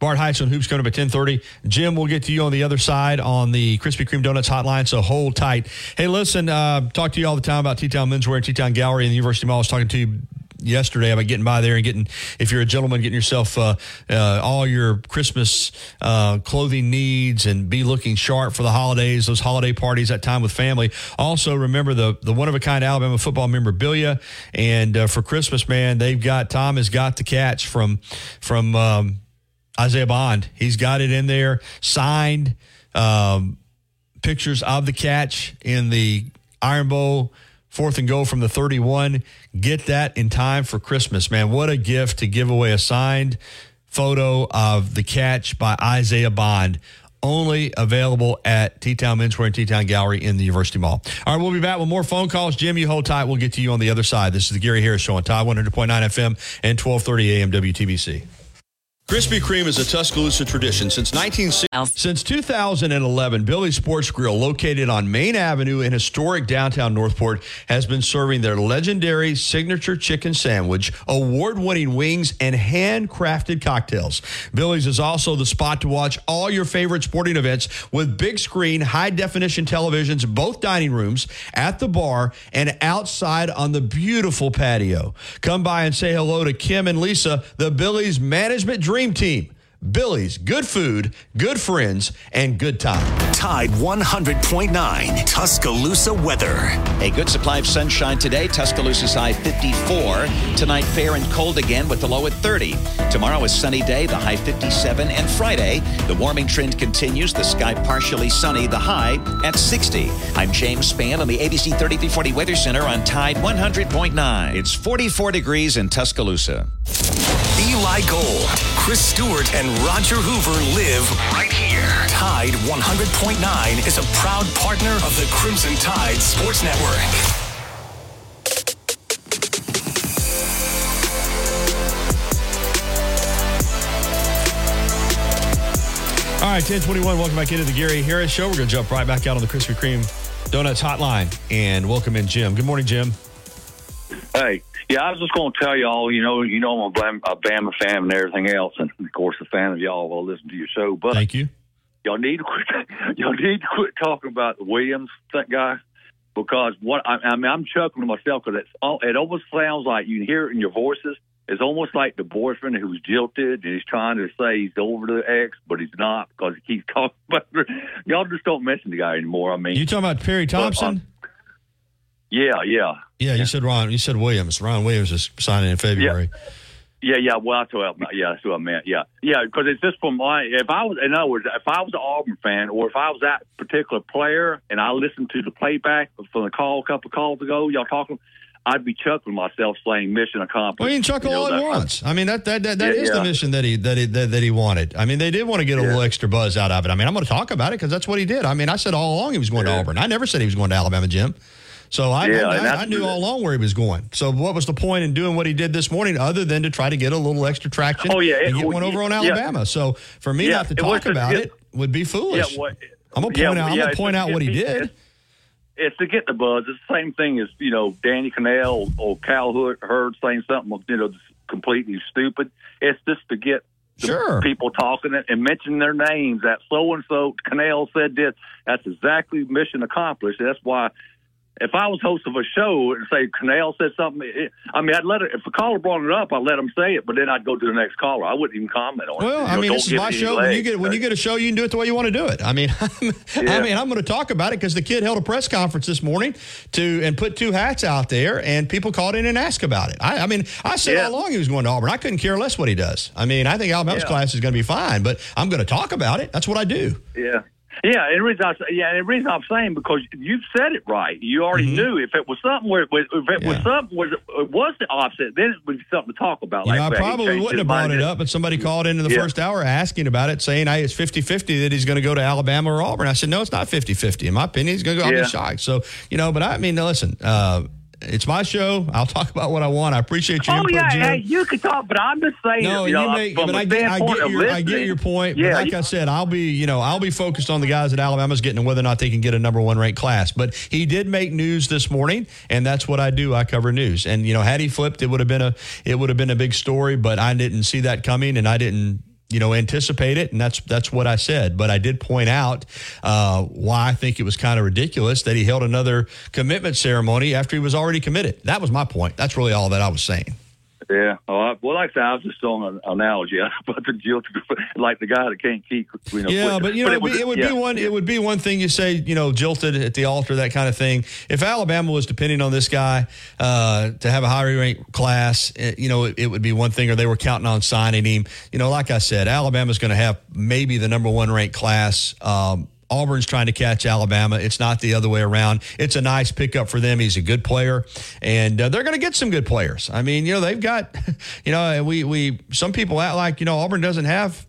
Bart Heitz on Hoops coming up at 1030. Jim, we'll get to you on the other side on the Krispy Kreme Donuts hotline, so hold tight. Hey, listen, uh, talk to you all the time about T-Town Menswear and T-Town Gallery and the University Mall. I was talking to you yesterday about getting by there and getting, if you're a gentleman, getting yourself uh, uh, all your Christmas uh, clothing needs and be looking sharp for the holidays, those holiday parties, that time with family. Also, remember the the one of a kind Alabama football memorabilia, and uh, for Christmas, man, they've got Tom has got the catch from from. Um, Isaiah Bond. He's got it in there, signed um, pictures of the catch in the Iron Bowl, fourth and goal from the 31. Get that in time for Christmas, man. What a gift to give away a signed photo of the catch by Isaiah Bond. Only available at T Town Menswear and T Town Gallery in the University Mall. All right, we'll be back with more phone calls. Jim, you hold tight. We'll get to you on the other side. This is the Gary Harris Show on Tide 100.9 FM and 1230 AM WTBC. Krispy Kreme is a Tuscaloosa tradition since 1960. Since 2011, Billy's Sports Grill, located on Main Avenue in historic downtown Northport, has been serving their legendary signature chicken sandwich, award-winning wings, and handcrafted cocktails. Billy's is also the spot to watch all your favorite sporting events with big screen, high definition televisions, both dining rooms, at the bar, and outside on the beautiful patio. Come by and say hello to Kim and Lisa, the Billy's management dream team. Billy's, good food, good friends, and good time. Tide 100.9 Tuscaloosa weather. A good supply of sunshine today. Tuscaloosa's high 54. Tonight, fair and cold again with the low at 30. Tomorrow, a sunny day, the high 57. And Friday, the warming trend continues. The sky partially sunny, the high at 60. I'm James Spann on the ABC 3340 Weather Center on Tide 100.9. It's 44 degrees in Tuscaloosa. Eli Gold, Chris Stewart, and Roger Hoover live right here. Tide 100.9 is a proud partner of the Crimson Tide Sports Network. All right, 1021. Welcome back into the Gary Harris Show. We're going to jump right back out on the Krispy Kreme Donuts hotline and welcome in Jim. Good morning, Jim. Hey, yeah, I was just going to tell y'all, you know, you know, I'm a Bama, fan and everything else, and of course, a fan of y'all will listen to your show. But thank you. Y'all need to quit. <laughs> Y'all need to quit talking about the Williams that guy because what I, I mean, I'm chuckling to myself because it's it almost sounds like you can hear it in your voices. It's almost like the boyfriend who's jilted and he's trying to say he's over the ex, but he's not because he keeps <laughs> talking about her. Y'all just don't mention the guy anymore. I mean, You talking about Perry uh, Thompson? Yeah, yeah. yeah, you said Ron. You said Williams. Ron Williams is signing in February. Yeah, yeah. Well, that's what I, yeah, that's what I meant. Yeah, yeah. Because it's just from my. If I was, in other words, if I was an Auburn fan, or if I was that particular player, and I listened to the playback from the call a couple of calls ago, y'all talking, I'd be chuckling myself, saying "Mission accomplished." Well, you can chuckle You know, all at once. I mean, that that that, that Yeah, is the mission that he that he that, that he wanted. I mean, they did want to get a little extra buzz out of it. I mean, I'm going to talk about it because that's what he did. I mean, I said all along he was going to Auburn. I never said he was going to Alabama, Jim. So I, Yeah, I, and I, knew all along where he was going. So what was the point in doing what he did this morning, other than to try to get a little extra traction? Oh, yeah, it- and get one over on yeah. Alabama. So for me Yeah, not to it talk to about get- it would be foolish. Yeah, what, I'm gonna yeah, point out. I'm yeah, gonna point out what he did. It's, to get the buzz. It's the same thing as you know Danny Kanell or Cal Hood- Hurd saying something you know completely stupid. It's just to get Sure. people talking it and mention their names. That so and so Kanell said this. That's exactly mission accomplished. That's why. If I was host of a show and say Kanell said something, it, I mean, I'd let it. If a caller brought it up, I'd let him say it, but then I'd go to the next caller. I wouldn't even comment on it. Well, I know, mean, this is my show. When you get when you get a show, you can do it the way you want to do it. I mean, <laughs> I mean, I'm going to talk about it because the kid held a press conference this morning to and put two hats out there, and people called in and asked about it. I, I mean, I said Yeah. all along he was going to Auburn. I couldn't care less what he does. I mean, I think Alabama's Yeah. class is going to be fine, but I'm going to talk about it. That's what I do. Yeah. Yeah, and the reason I yeah, and the reason I'm saying because you've said it right. You already Mm-hmm. knew if it was something where if it was something where it was the opposite, then it would be something to talk about. You like know, I. Probably wouldn't have brought it up, but somebody called in in the Yeah. first hour asking about it, saying, hey, it's 50 50 that he's going to go to Alabama or Auburn. I said, no, it's not 50 50. In my opinion, he's going to go. I'll Yeah. be shocked. So, you know, but I mean, listen, uh, it's my show. I'll talk about what I want. I appreciate your Oh input, yeah, Jim. hey, you can talk, but I'm just saying. No, you you know, make, but I get, I get your, I get your point. Yeah, like you- I said, I'll be, you know, I'll be focused on the guys at Alabama's getting whether or not they can get a number one ranked class. But he did make news this morning, and that's what I do. I cover news, and you know, had he flipped, it would have been a, it would have been a big story. But I didn't see that coming, and I didn't. You know, anticipate it, and that's that's what I said. But I did point out uh, why I think it was kind of ridiculous that he held another commitment ceremony after he was already committed. That was my point. That's really all that I was saying. Yeah. Oh, I, well, like I said, I was just throwing an analogy <laughs> about the <laughs> like the guy that can't keep. You know, yeah, quit. but you know, it it, would, was- it would yeah. be one. It would be one thing you say, you know, jilted at the altar, that kind of thing. If Alabama was depending on this guy uh, to have a higher ranked class, eh, you know, it, it would be one thing. Or they were counting on signing him. You know, like I said, Alabama's going to have maybe the number one ranked class. Um, Auburn's trying to catch Alabama. It's not the other way around. It's a nice pickup for them. He's a good player, and uh, they're going to get some good players. I mean, you know, they've got, <laughs> you know, we we some people act like you know Auburn doesn't have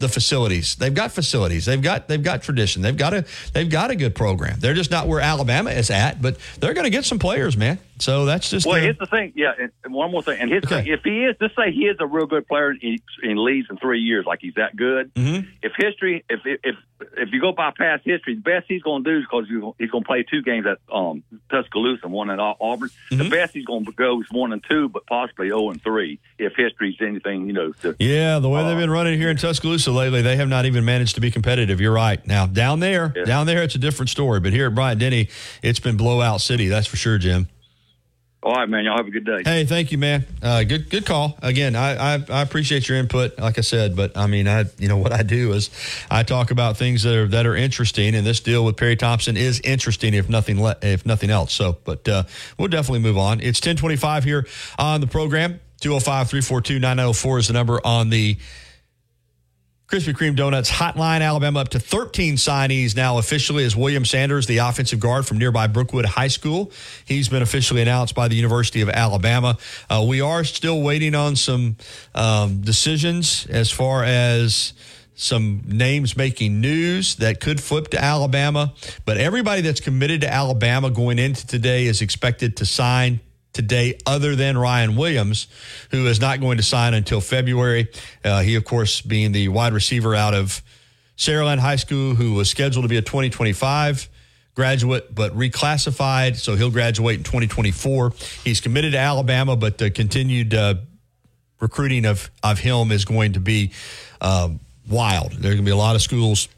the facilities. They've got facilities. They've got they've got tradition. They've got a they've got a good program. They're just not where Alabama is at, but they're going to get some players, man. So that's just Well, the- here's the thing. Yeah, and- one more thing. And his thing, if he is, just say he is a real good player in, leads in three years, like he's that good. Mm-hmm. If history, if if if you go by past history, the best he's going to do is because he's going to play two games at um, Tuscaloosa and one at Auburn. The Mm-hmm. best he's going to go is one and two, but possibly zero and three. If history's anything, you know. To, Yeah, the way they've been running here in Tuscaloosa lately, they have not even managed to be competitive. You're right. Now down there, down there, it's a different story. But here at Bryant Denny, it's been blowout city. That's for sure, Jim. All right, man. Y'all have a good day. Hey, thank you, man. Uh, good, good call. Again, I, I, I appreciate your input. Like I said, but I mean, I, you know, what I do is I talk about things that are that are interesting, and this deal with Perry Thompson is interesting, if nothing, le- if nothing else. So, but uh, we'll definitely move on. It's ten twenty five here on the program. 205-342-9004 is the number on the Krispy Kreme Donuts hotline. Alabama up to 13 signees now officially as William Sanders, the offensive guard from nearby Brookwood High School. He's been officially announced by the University of Alabama. Uh, we are still waiting on some um, decisions as far as some names making news that could flip to Alabama. But everybody that's committed to Alabama going into today is expected to sign today other than Ryan Williams, who is not going to sign until February. Uh, he, of course, being the wide receiver out of Saraland High School, who was scheduled to be a 2025 graduate, but reclassified. So he'll graduate in 2024. He's committed to Alabama, but the continued uh, recruiting of, of him is going to be uh, wild. There's going to be a lot of schools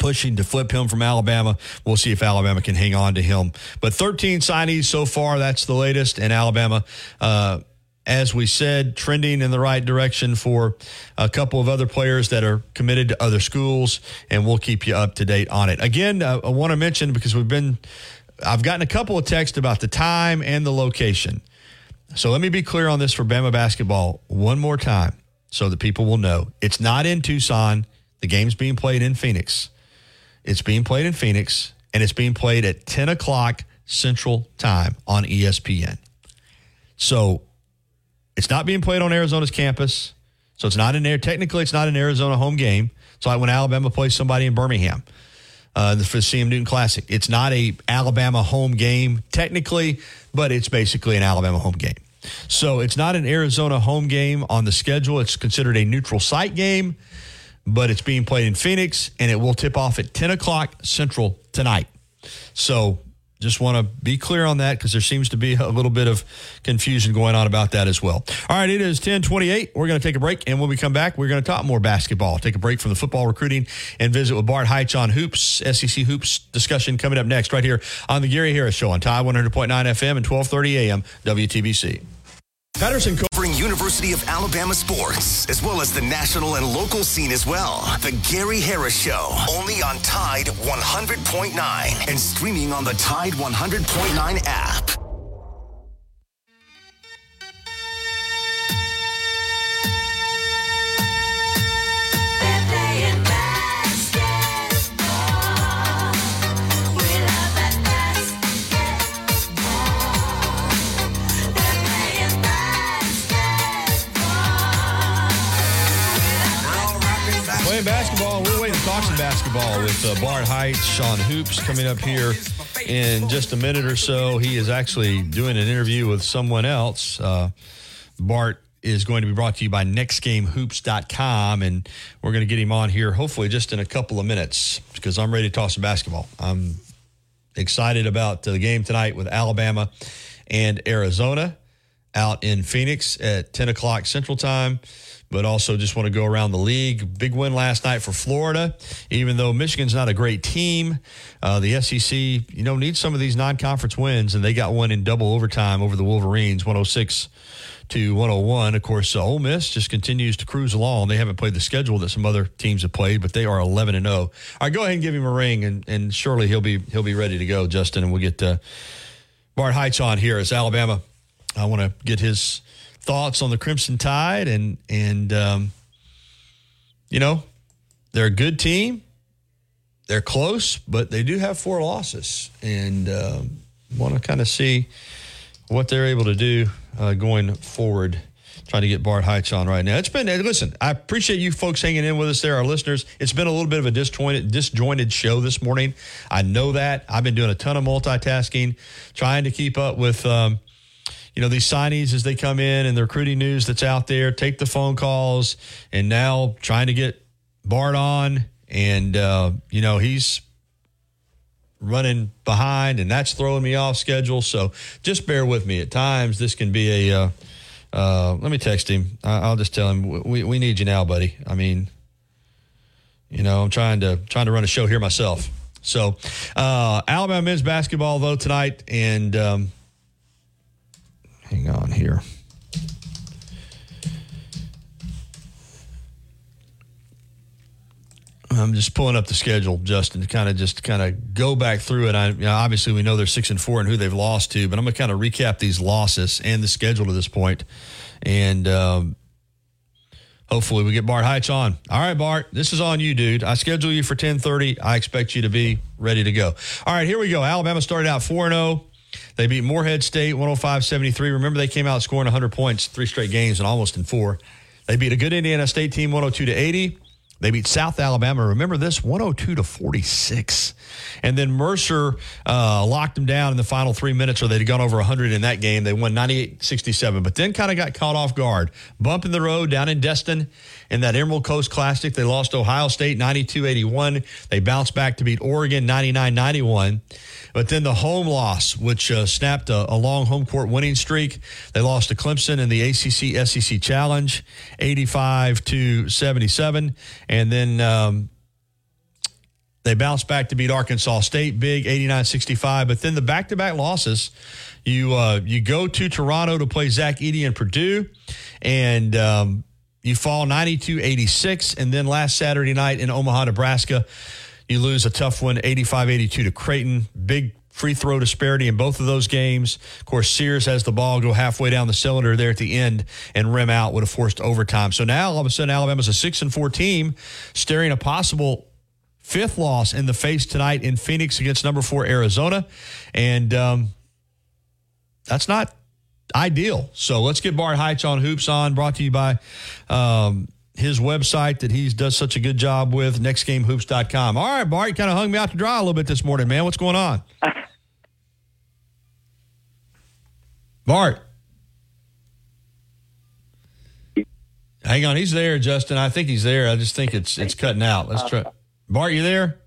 pushing to flip him from Alabama. We'll see if Alabama can hang on to him. But 13 signees so far. That's the latest. And Alabama, uh, as we said, trending in the right direction for a couple of other players that are committed to other schools. And we'll keep you up to date on it. Again, uh, I want to mention because we've been, I've gotten a couple of texts about the time and the location. So let me be clear on this for Bama basketball one more time so that people will know. It's not in Tucson. The game's being played in Phoenix. It's being played in Phoenix, and it's being played at 10 o'clock Central Time on ESPN. So it's not being played on Arizona's campus. So it's not in there. Technically, it's not an Arizona home game. So like when Alabama plays somebody in Birmingham uh, for the CM Newton Classic. It's not a Alabama home game technically, but it's basically an Alabama home game. So it's not an Arizona home game on the schedule. It's considered a neutral site game but it's being played in Phoenix and it will tip off at 10 o'clock Central tonight. So just want to be clear on that because there seems to be a little bit of confusion going on about that as well. All right, it is 1028. We're going to take a break. And when we come back, we're going to talk more basketball. Take a break from the football recruiting and visit with Bart Heitz on hoops, SEC hoops discussion coming up next right here on the Gary Harris Show on Tide 100.9 FM and 1230 AM WTBC. Patterson covering University of Alabama sports, as well as the national and local scene as well. The Gary Harris Show, only on Tide 100.9 and streaming on the Tide 100.9 app. Basketball with uh, Bart Heitz, Sean Hoops coming up here in just a minute or so. He is actually doing an interview with someone else. Uh, Bart is going to be brought to you by nextgamehoops.com, and we're going to get him on here hopefully just in a couple of minutes because I'm ready to toss some basketball. I'm excited about the game tonight with Alabama and Arizona out in Phoenix at 10 o'clock Central Time but also just want to go around the league. Big win last night for Florida, even though Michigan's not a great team. Uh, the SEC, you know, needs some of these non-conference wins, and they got one in double overtime over the Wolverines, 106 to 101. Of course, uh, Ole Miss just continues to cruise along. They haven't played the schedule that some other teams have played, but they are 11 and 0. All right, go ahead and give him a ring, and, and surely he'll be he'll be ready to go, Justin, and we'll get uh, Bart Heitz on here as Alabama. I want to get his thoughts on the Crimson Tide, and and um, you know they're a good team. They're close, but they do have four losses, and um, want to kind of see what they're able to do uh, going forward. Trying to get Bart Heitz on right now. It's been listen. I appreciate you folks hanging in with us there, our listeners. It's been a little bit of a disjointed, disjointed show this morning. I know that. I've been doing a ton of multitasking, trying to keep up with. Um, you know, these signees as they come in and the recruiting news that's out there, take the phone calls, and now trying to get Bart on. And, uh, you know, he's running behind, and that's throwing me off schedule. So just bear with me. At times, this can be a. Uh, uh, let me text him. I'll just tell him we we need you now, buddy. I mean, you know, I'm trying to trying to run a show here myself. So, uh, Alabama men's basketball though tonight, and um, Hang on here. I'm just pulling up the schedule, Justin, to kind of just kind of go back through it. I you know, obviously we know they're six and four and who they've lost to, but I'm to kind of recap these losses and the schedule to this point, and um, hopefully we get Bart Heitz on. All right, Bart, this is on you, dude. I schedule you for 10:30. I expect you to be ready to go. All right, here we go. Alabama started out four and zero. They beat Morehead State 105-73. Remember, they came out scoring 100 points, three straight games, and almost in four. They beat a good Indiana State team 102 to 80. They beat South Alabama. Remember this 102 to 46. And then Mercer uh, locked them down in the final three minutes, or they'd gone over 100 in that game. They won 98 67, but then kind of got caught off guard. Bump in the road down in Destin in that Emerald Coast Classic. They lost Ohio State 92 81. They bounced back to beat Oregon 99 91. But then the home loss, which uh, snapped a, a, long home court winning streak, they lost to Clemson in the ACC SEC Challenge, 85 to 77, and then um, they bounced back to beat Arkansas State, big 89-65. But then the back-to-back losses, you uh, you go to Toronto to play Zach Edey and Purdue, and um, you fall 92-86, and then last Saturday night in Omaha, Nebraska. You lose a tough one, 85 82 to Creighton. Big free throw disparity in both of those games. Of course, Sears has the ball go halfway down the cylinder there at the end and rim out would have forced overtime. So now all of a sudden, Alabama's a six and four team, staring a possible fifth loss in the face tonight in Phoenix against number four Arizona, and um, that's not ideal. So let's get Bart Heitz on hoops on. Brought to you by. Um, his website that he does such a good job with, nextgamehoops.com. All right, Bart, you kind of hung me out to dry a little bit this morning, man. What's going on? <laughs> Bart. Hang on, he's there, Justin. I think he's there. I just think it's it's cutting out. Let's try. Bart, you there?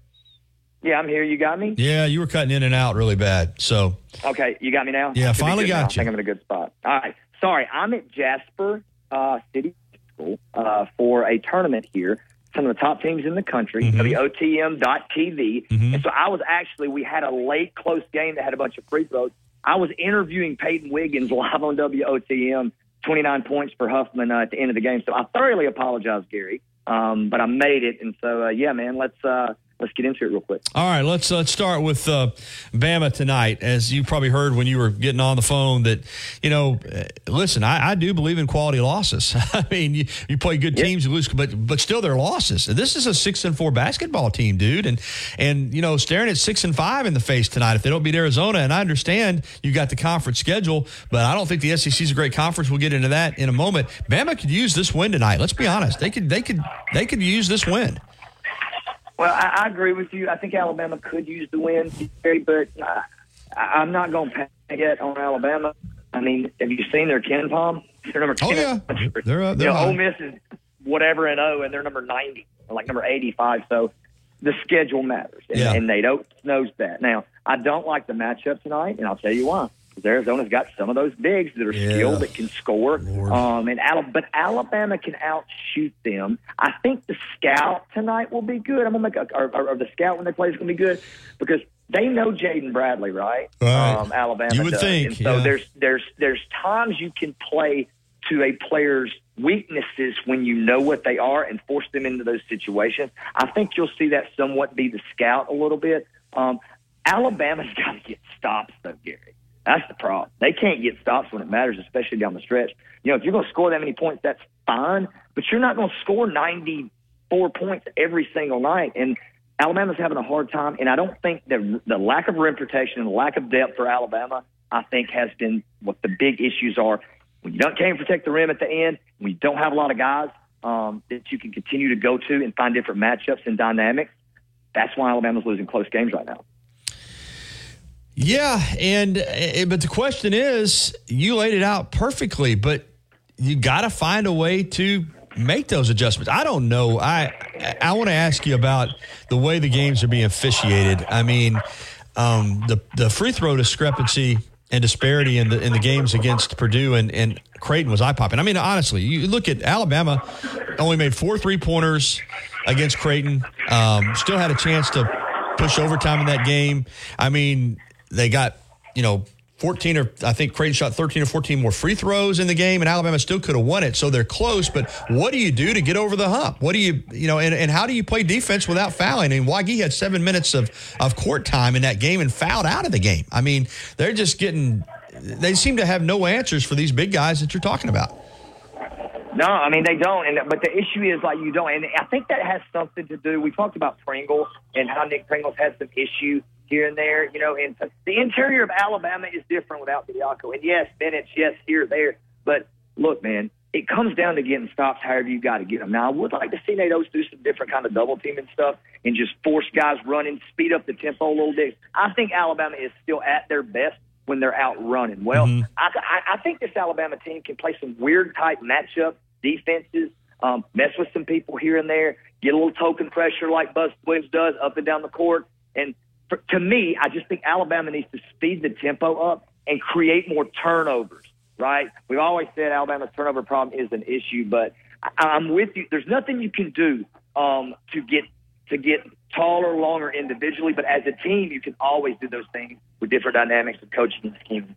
Yeah, I'm here. You got me? Yeah, you were cutting in and out really bad. So Okay, you got me now? Yeah, finally got now. you. I think I'm in a good spot. All right. Sorry, I'm at Jasper uh, City School uh, for a tournament here. Some of the top teams in the country, Mm-hmm. WOTM.tv. And so I was actually, we had a late close game that had a bunch of free throws. I was interviewing Peyton Wiggins <laughs> live on WOTM, 29 points for Huffman uh, at the end of the game. So I thoroughly apologize, Gary, um, but I made it. And so, uh, yeah, man, let's uh, let's get into it real quick. All right, let's let's start with uh, Bama tonight. As you probably heard when you were getting on the phone, that you know, uh, listen, I, I do believe in quality losses. <laughs> I mean, you, you play good teams, you lose, but but still they're losses. And this is a six and four basketball team, dude, and and you know, staring at six and five in the face tonight if they don't beat Arizona. And I understand you got the conference schedule, but I don't think the SEC is a great conference. We'll get into that in a moment. Bama could use this win tonight. Let's be honest; they could they could they could use this win. Well, I, I agree with you. I think Alabama could use the win, but uh, I, I'm not going to panic yet on Alabama. I mean, have you seen their KenPom? They're number ten. Oh yeah, they're uh, You they're know. Ole Miss is whatever and oh, and they're number ninety, like number eighty-five. So the schedule matters, and, Yeah. and Nate Oats knows that. Now, I don't like the matchup tonight, and I'll tell you why. Because Arizona's got some of those bigs that are Yeah. skilled that can score. Um, and Ala- but Alabama can outshoot them. I think the scout tonight will be good. I'm gonna make a, or, or, or the scout when they play is gonna be good because they know Jaden Bradley, right? Right. Um, Alabama. You would does. think, And so yeah. there's there's there's times you can play to a player's weaknesses when you know what they are and force them into those situations. I think you'll see that somewhat be the scout a little bit. Um, Alabama's <laughs> got to get stops though, Gary. That's the problem. They can't get stops when it matters, especially down the stretch. You know, if you're going to score that many points, that's fine, but you're not going to score 94 points every single night. And Alabama's having a hard time, and I don't think the the lack of rim protection and the lack of depth for Alabama, I think, has been what the big issues are. When you don't can't protect the rim at the end, when you don't have a lot of guys um, that you can continue to go to and find different matchups and dynamics, that's why Alabama's losing close games right now. Yeah, and uh, but the question is, you laid it out perfectly, but you got to find a way to make those adjustments. I don't know. I I want to ask you about the way the games are being officiated. I mean, um, the the free throw discrepancy and disparity in the in the games against Purdue and, and Creighton was eye popping. I mean, honestly, you look at Alabama only made four three pointers against Creighton. Um, still had a chance to push overtime in that game. I mean, they got you know 14 or I think Creighton shot 13 or 14 more free throws in the game, and Alabama still could have won it. So they're close. But what do you do to get over the hump? What do you, you know, and, and how do you play defense without fouling? I mean, Wague had seven minutes of, of court time in that game and fouled out of the game. I mean, they're just getting, they seem to have no answers for these big guys that you're talking about. No, I mean they don't. And but the issue is like you don't. And I think that has something to do. We talked about Pringle and how Nick Pringle's had some issue here and there. You know, and the interior of Alabama is different without Bediako. And yes, Bennett, yes, here, there. But look, man, it comes down to getting stops however you got to get them. Now, I would like to see Nate Oats do some different kind of double teaming stuff and just force guys running, speed up the tempo a little bit. I think Alabama is still at their best when they're out running. Well, Mm-hmm. I, I, I think this Alabama team can play some weird type matchup defenses, um, mess with some people here and there, get a little token pressure like Buzz Williams does up and down the court. And for, to me, I just think Alabama needs to speed the tempo up and create more turnovers. Right? We've always said Alabama's turnover problem is an issue, but I, I'm with you. There's nothing you can do um, to get to get taller, longer individually, but as a team, you can always do those things with different dynamics of coaching and scheme.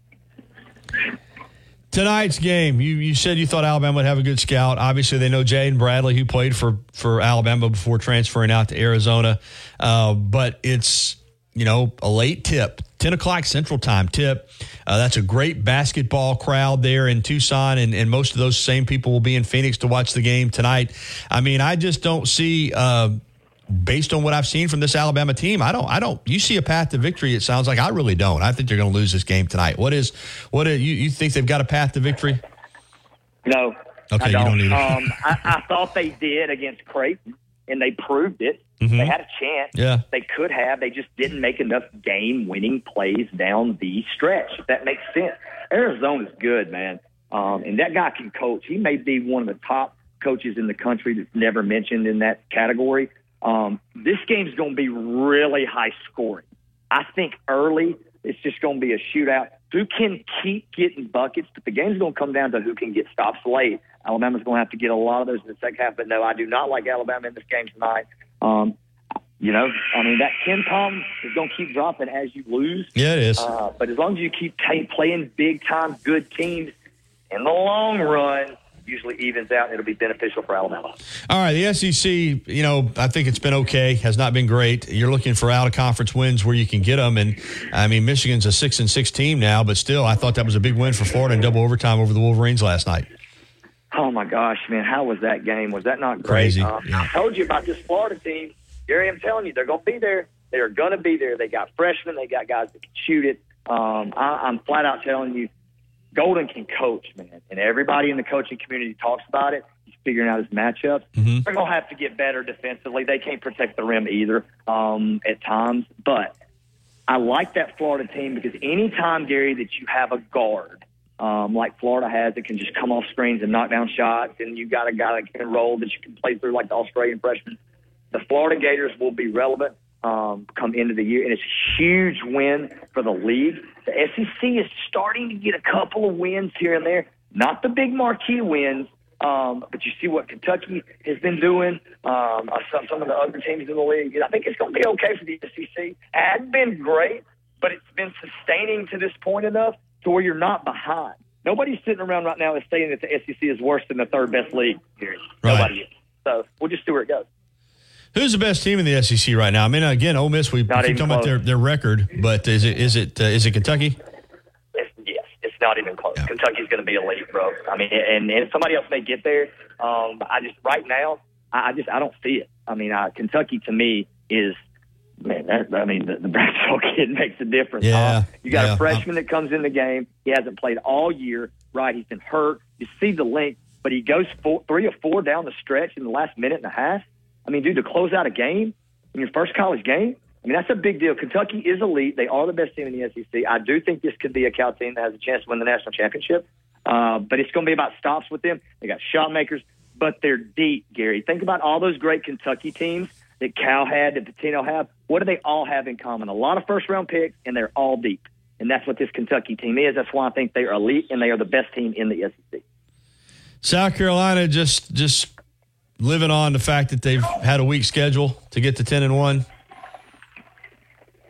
Tonight's game, you, you said you thought Alabama would have a good scout. Obviously, they know Jaden Bradley, who played for, for Alabama before transferring out to Arizona. Uh, but it's, you know, a late tip, 10 o'clock Central Time tip. Uh, that's a great basketball crowd there in Tucson, and, and most of those same people will be in Phoenix to watch the game tonight. I mean, I just don't see. Uh, based on what I've seen from this Alabama team, I don't, I don't. You see a path to victory? It sounds like I really don't. I think they're going to lose this game tonight. What is, what is, you, you think they've got a path to victory? No. Okay, I you don't either. um, I, I thought they did against Creighton, and they proved it. Mhm. They had a chance. Yeah. They could have. They just didn't make enough game-winning plays down the stretch. If that makes sense. Arizona's good, man, um, and that guy can coach. He may be one of the top coaches in the country that's never mentioned in that category. Um, this game's going to be really high scoring. I think early it's just going to be a shootout. Who can keep getting buckets? But the game's going to come down to who can get stops late. Alabama's going to have to get a lot of those in the second half. But no, I do not like Alabama in this game tonight. Um, you know, I mean that KenPom is going to keep dropping as you lose. Yeah, it is. Uh, but as long as you keep ta playing big time good teams, in the long run, usually evens out. and It'll be beneficial for Alabama. All right, the SEC, you know, I think it's been okay. Has not been great. You're looking for out of conference wins where you can get them, and I mean, Michigan's a six and six team now, but still, I thought that was a big win for Florida in double overtime over the Wolverines last night. Oh my gosh, man, how was that game? Was that not great? Crazy, Um, yeah. I told you about this Florida team. Gary, I'm telling you, they're going to be there. They're going to be there. They got freshmen. They got guys that can shoot it. Um, I, I'm flat out telling you, Golden can coach, man, and everybody in the coaching community talks about it. He's figuring out his matchups. Mm-hmm. They're going to have to get better defensively. They can't protect the rim either um, at times, but I like that Florida team because anytime, Gary, that you have a guard um, like Florida has that can just come off screens and knock down shots, and you got a guy that can roll that you can play through like the Australian freshman, the Florida Gators will be relevant um, come into the year, and it's a huge win for the league. The SEC is starting to get a couple of wins here and there, not the big marquee wins, um, but you see what Kentucky has been doing, um, uh, some, some of the other teams in the league. And I think it's going to be okay for the SEC. It hasn't been great, but it's been sustaining to this point enough to where you're not behind. Nobody's sitting around right now and saying that the SEC is worse than the third best league here. Nobody is. So we'll just see where it goes. Who's the best team in the SEC right now? I mean, again, Ole Miss. We keep talking even about their, their record, but is it is it uh, is it Kentucky? It's, yes, it's not even close. Kentucky's going to be a elite, bro. I mean, and, and somebody else may get there. Um, I just right now, I, I just I don't see it. I mean, uh, Kentucky to me is man. That, I mean, the, the <laughs> Bradshaw kid makes a difference. Yeah, huh? you got yeah. a freshman that comes in the game. He hasn't played all year. Right, he's been hurt. You see the length, but he goes four, three or four down the stretch in the last minute and a half. I mean, dude, to close out a game in your first college game. I mean, that's a big deal. Kentucky is elite. They are the best team in the SEC. I do think this could be a Cal team that has a chance to win the national championship. Uh, but it's going to be about stops with them. They got shot makers, but they're deep, Gary. Think about all those great Kentucky teams that Cal had, that Pitino have. What do they all have in common? A lot of first round picks, and they're all deep. And that's what this Kentucky team is. That's why I think they are elite, and they are the best team in the SEC. South Carolina just just living on the fact that they've had a weak schedule to get to ten and one.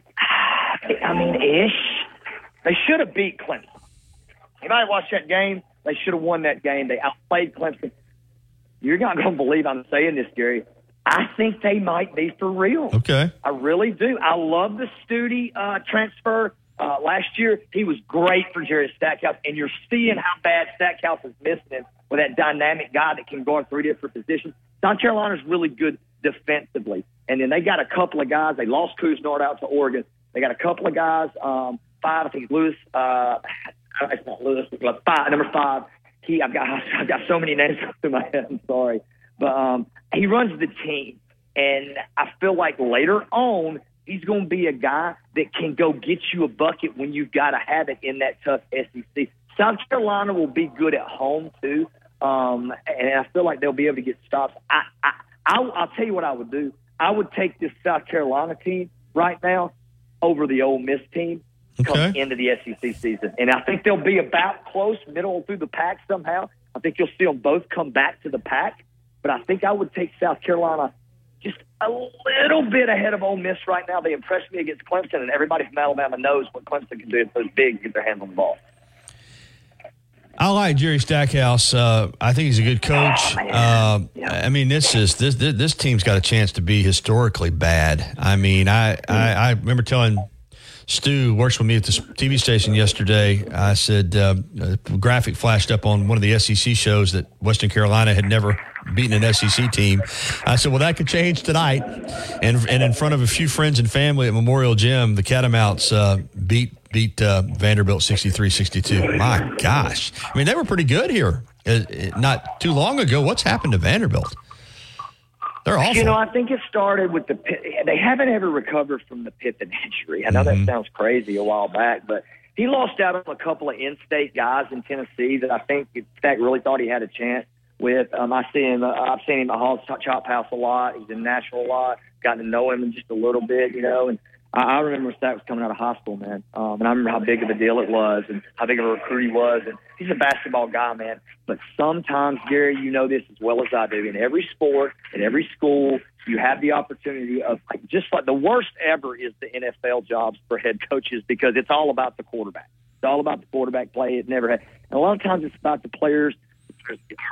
I mean, ish. They should have beat Clemson. Anybody watch that game? They should have won that game. They outplayed Clemson. You're not going to believe I'm saying this, Gary. I think they might be for real. Okay. I really do. I love the Stute uh, transfer. Uh, last year, he was great for Jerry Stackhouse, and you're seeing how bad Stackhouse is missing him with that dynamic guy that can guard three different positions. South Carolina's really good defensively, and then they got a couple of guys. They lost Couisnard out to Oregon. They got a couple of guys. Um, five, I think Lewis. Uh, it's not Lewis. But five, number five. He, I've got, <laughs> I've got so many names <laughs> in my head. I'm sorry, but um, he runs the team, and I feel like later on he's going to be a guy that can go get you a bucket when you've got to have it in that tough SEC. South Carolina will be good at home too, um, and I feel like they'll be able to get stops. I, I, I'll, I'll tell you what I would do. I would take this South Carolina team right now over the Ole Miss team coming into the SEC season, and I think they'll be about close, middle through the pack somehow. I think you'll see them both come back to the pack, but I think I would take South Carolina just a little bit ahead of Ole Miss right now. They impressed me against Clemson, and everybody from Alabama knows what Clemson can do if those bigs get their hands on the ball. I like Jerry Stackhouse. Uh, I think he's a good coach. uh, I mean, this is this, this this team's got a chance to be historically bad. I mean, I I, I remember telling Stu who works with me at this TV station yesterday. I said uh, a graphic flashed up on one of the SEC shows that Western Carolina had never beaten an SEC team. I said, well, that could change tonight. And and in front of a few friends and family at Memorial Gym, the Catamounts uh, beat beat uh, Vanderbilt 63-62. My gosh. I mean, they were pretty good here uh, not too long ago. What's happened to Vanderbilt? They're awful. You know, I think it started with the. They haven't ever recovered from the Pippen injury. I know Mm-hmm. that sounds crazy a while back, but he lost out on a couple of in-state guys in Tennessee that I think, in fact, really thought he had a chance with. Um, I see him. Uh, I've seen him at Hall's Chop House a lot. He's in Nashville a lot. Gotten to know him just a little bit, you know. And I, I remember Stack was coming out of high school, man. Um, and I remember how big of a deal it was, and how big of a recruit he was. And he's a basketball guy, man. But sometimes, Gary, you know this as well as I do. In every sport, in every school, you have the opportunity of like just like the worst ever is the NFL jobs for head coaches because it's all about the quarterback. It's all about the quarterback play. It never had. And a lot of times it's about the players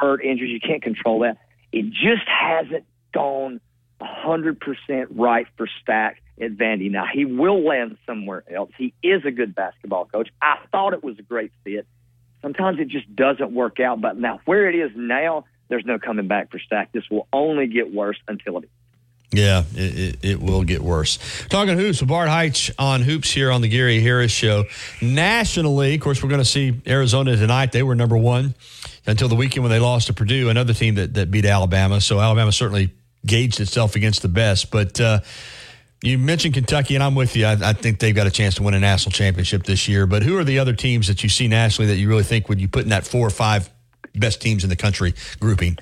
hurt, injuries. You can't control that. It just hasn't gone hundred percent right for Stack at Vandy. Now he will land somewhere else. He is a good basketball coach. I thought it was a great fit. Sometimes it just doesn't work out. But now where it is now, there's no coming back for Stack. This will only get worse until it. Yeah, it, it, it will get worse. Talking hoops with Bart Heitz on Hoops here on the Gary Harris Show. Nationally, of course, we're going to see Arizona tonight. They were number one until the weekend when they lost to Purdue, another team that, that beat Alabama. So Alabama certainly gauged itself against the best. But uh, you mentioned Kentucky, and I'm with you. I, I think they've got a chance to win a national championship this year. But who are the other teams that you see nationally that you really think would you put in that four or five best teams in the country grouping?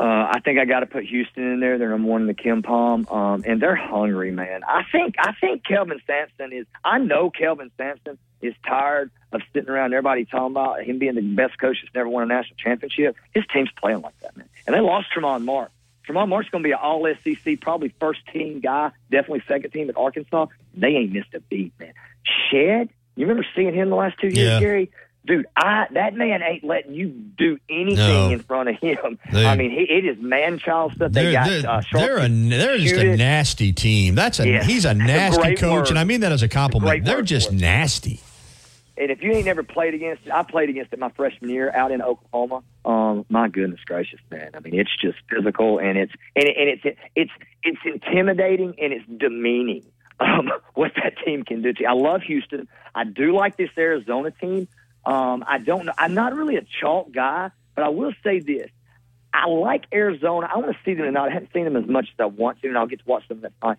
Uh, I think I got to put Houston in there. They're number one in the KenPom, um, and they're hungry, man. I think I think Kelvin Sampson is. I know Kelvin Sampson is tired of sitting around everybody talking about him being the best coach that's never won a national championship. His team's playing like that, man. And they lost Tramon Mark. Tramon Mark's going to be an All SEC, probably first team guy, definitely second team at Arkansas. They ain't missed a beat, man. Shed, you remember seeing him the last two years, Yeah. Gary? Dude, I that man ain't letting you do anything No. in front of him. They- I mean, he, it is man child stuff. They got they're, uh, they're, a, they're just a nasty team. That's a Yeah. he's a That's a nasty coach, word. and I mean that as a compliment. They're just nasty. And if you ain't never played against it, I played against it my freshman year out in Oklahoma. Um, my goodness gracious, man! I mean, it's just physical and it's and, it, and it's it's it's intimidating and it's demeaning. Um, <laughs> what that team can do to you. I love Houston. I do like this Arizona team. Um, I don't know. I'm not really a chalk guy, but I will say this: I like Arizona. I want to see them tonight. I haven't seen them as much as I want to, and I'll get to watch them that night.